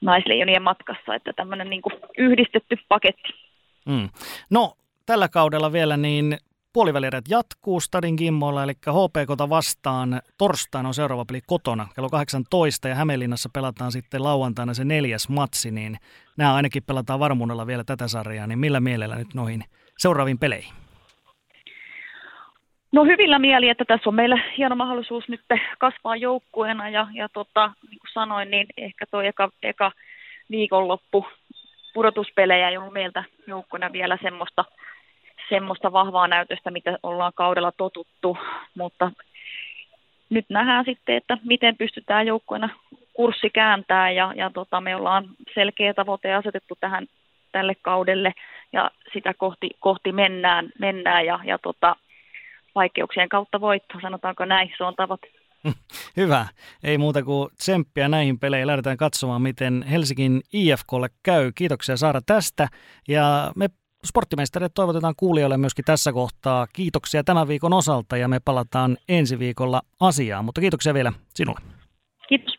naisleijonien matkassa, että tämmöinen niin yhdistetty paketti. Mm. No, tällä kaudella vielä niin puolivälierät jatkuu Stadin Kimmoilla, eli HPKta vastaan torstaina on seuraava peli kotona kello 18 ja Hämeenlinnassa pelataan sitten lauantaina se neljäs matsi, niin nämä ainakin pelataan varmuudella vielä tätä sarjaa, niin millä mielellä nyt noihin seuraaviin peleihin? No hyvillä mieli, että tässä on meillä hieno mahdollisuus nyt kasvaa joukkueena ja, ja tota, niin kuin sanoin, niin ehkä tuo eka, eka viikonloppu pudotuspelejä ei ollut meiltä joukkueena vielä semmoista, semmoista vahvaa näytöstä, mitä ollaan kaudella totuttu, mutta nyt nähdään sitten, että miten pystytään joukkueena kurssi kääntää ja, ja tota, me ollaan selkeä tavoite asetettu tähän tälle kaudelle ja sitä kohti, kohti mennään, mennään ja, ja tota, vaikeuksien kautta voitto, sanotaanko näin, se on tavoite. Hyvä. Ei muuta kuin tsemppiä näihin peleihin. Lähdetään katsomaan, miten Helsingin IFKlle käy. Kiitoksia Saara tästä. Ja me sporttimeisterit toivotetaan kuulijoille myöskin tässä kohtaa. Kiitoksia tämän viikon osalta ja me palataan ensi viikolla asiaan. Mutta kiitoksia vielä sinulle. Kiitos.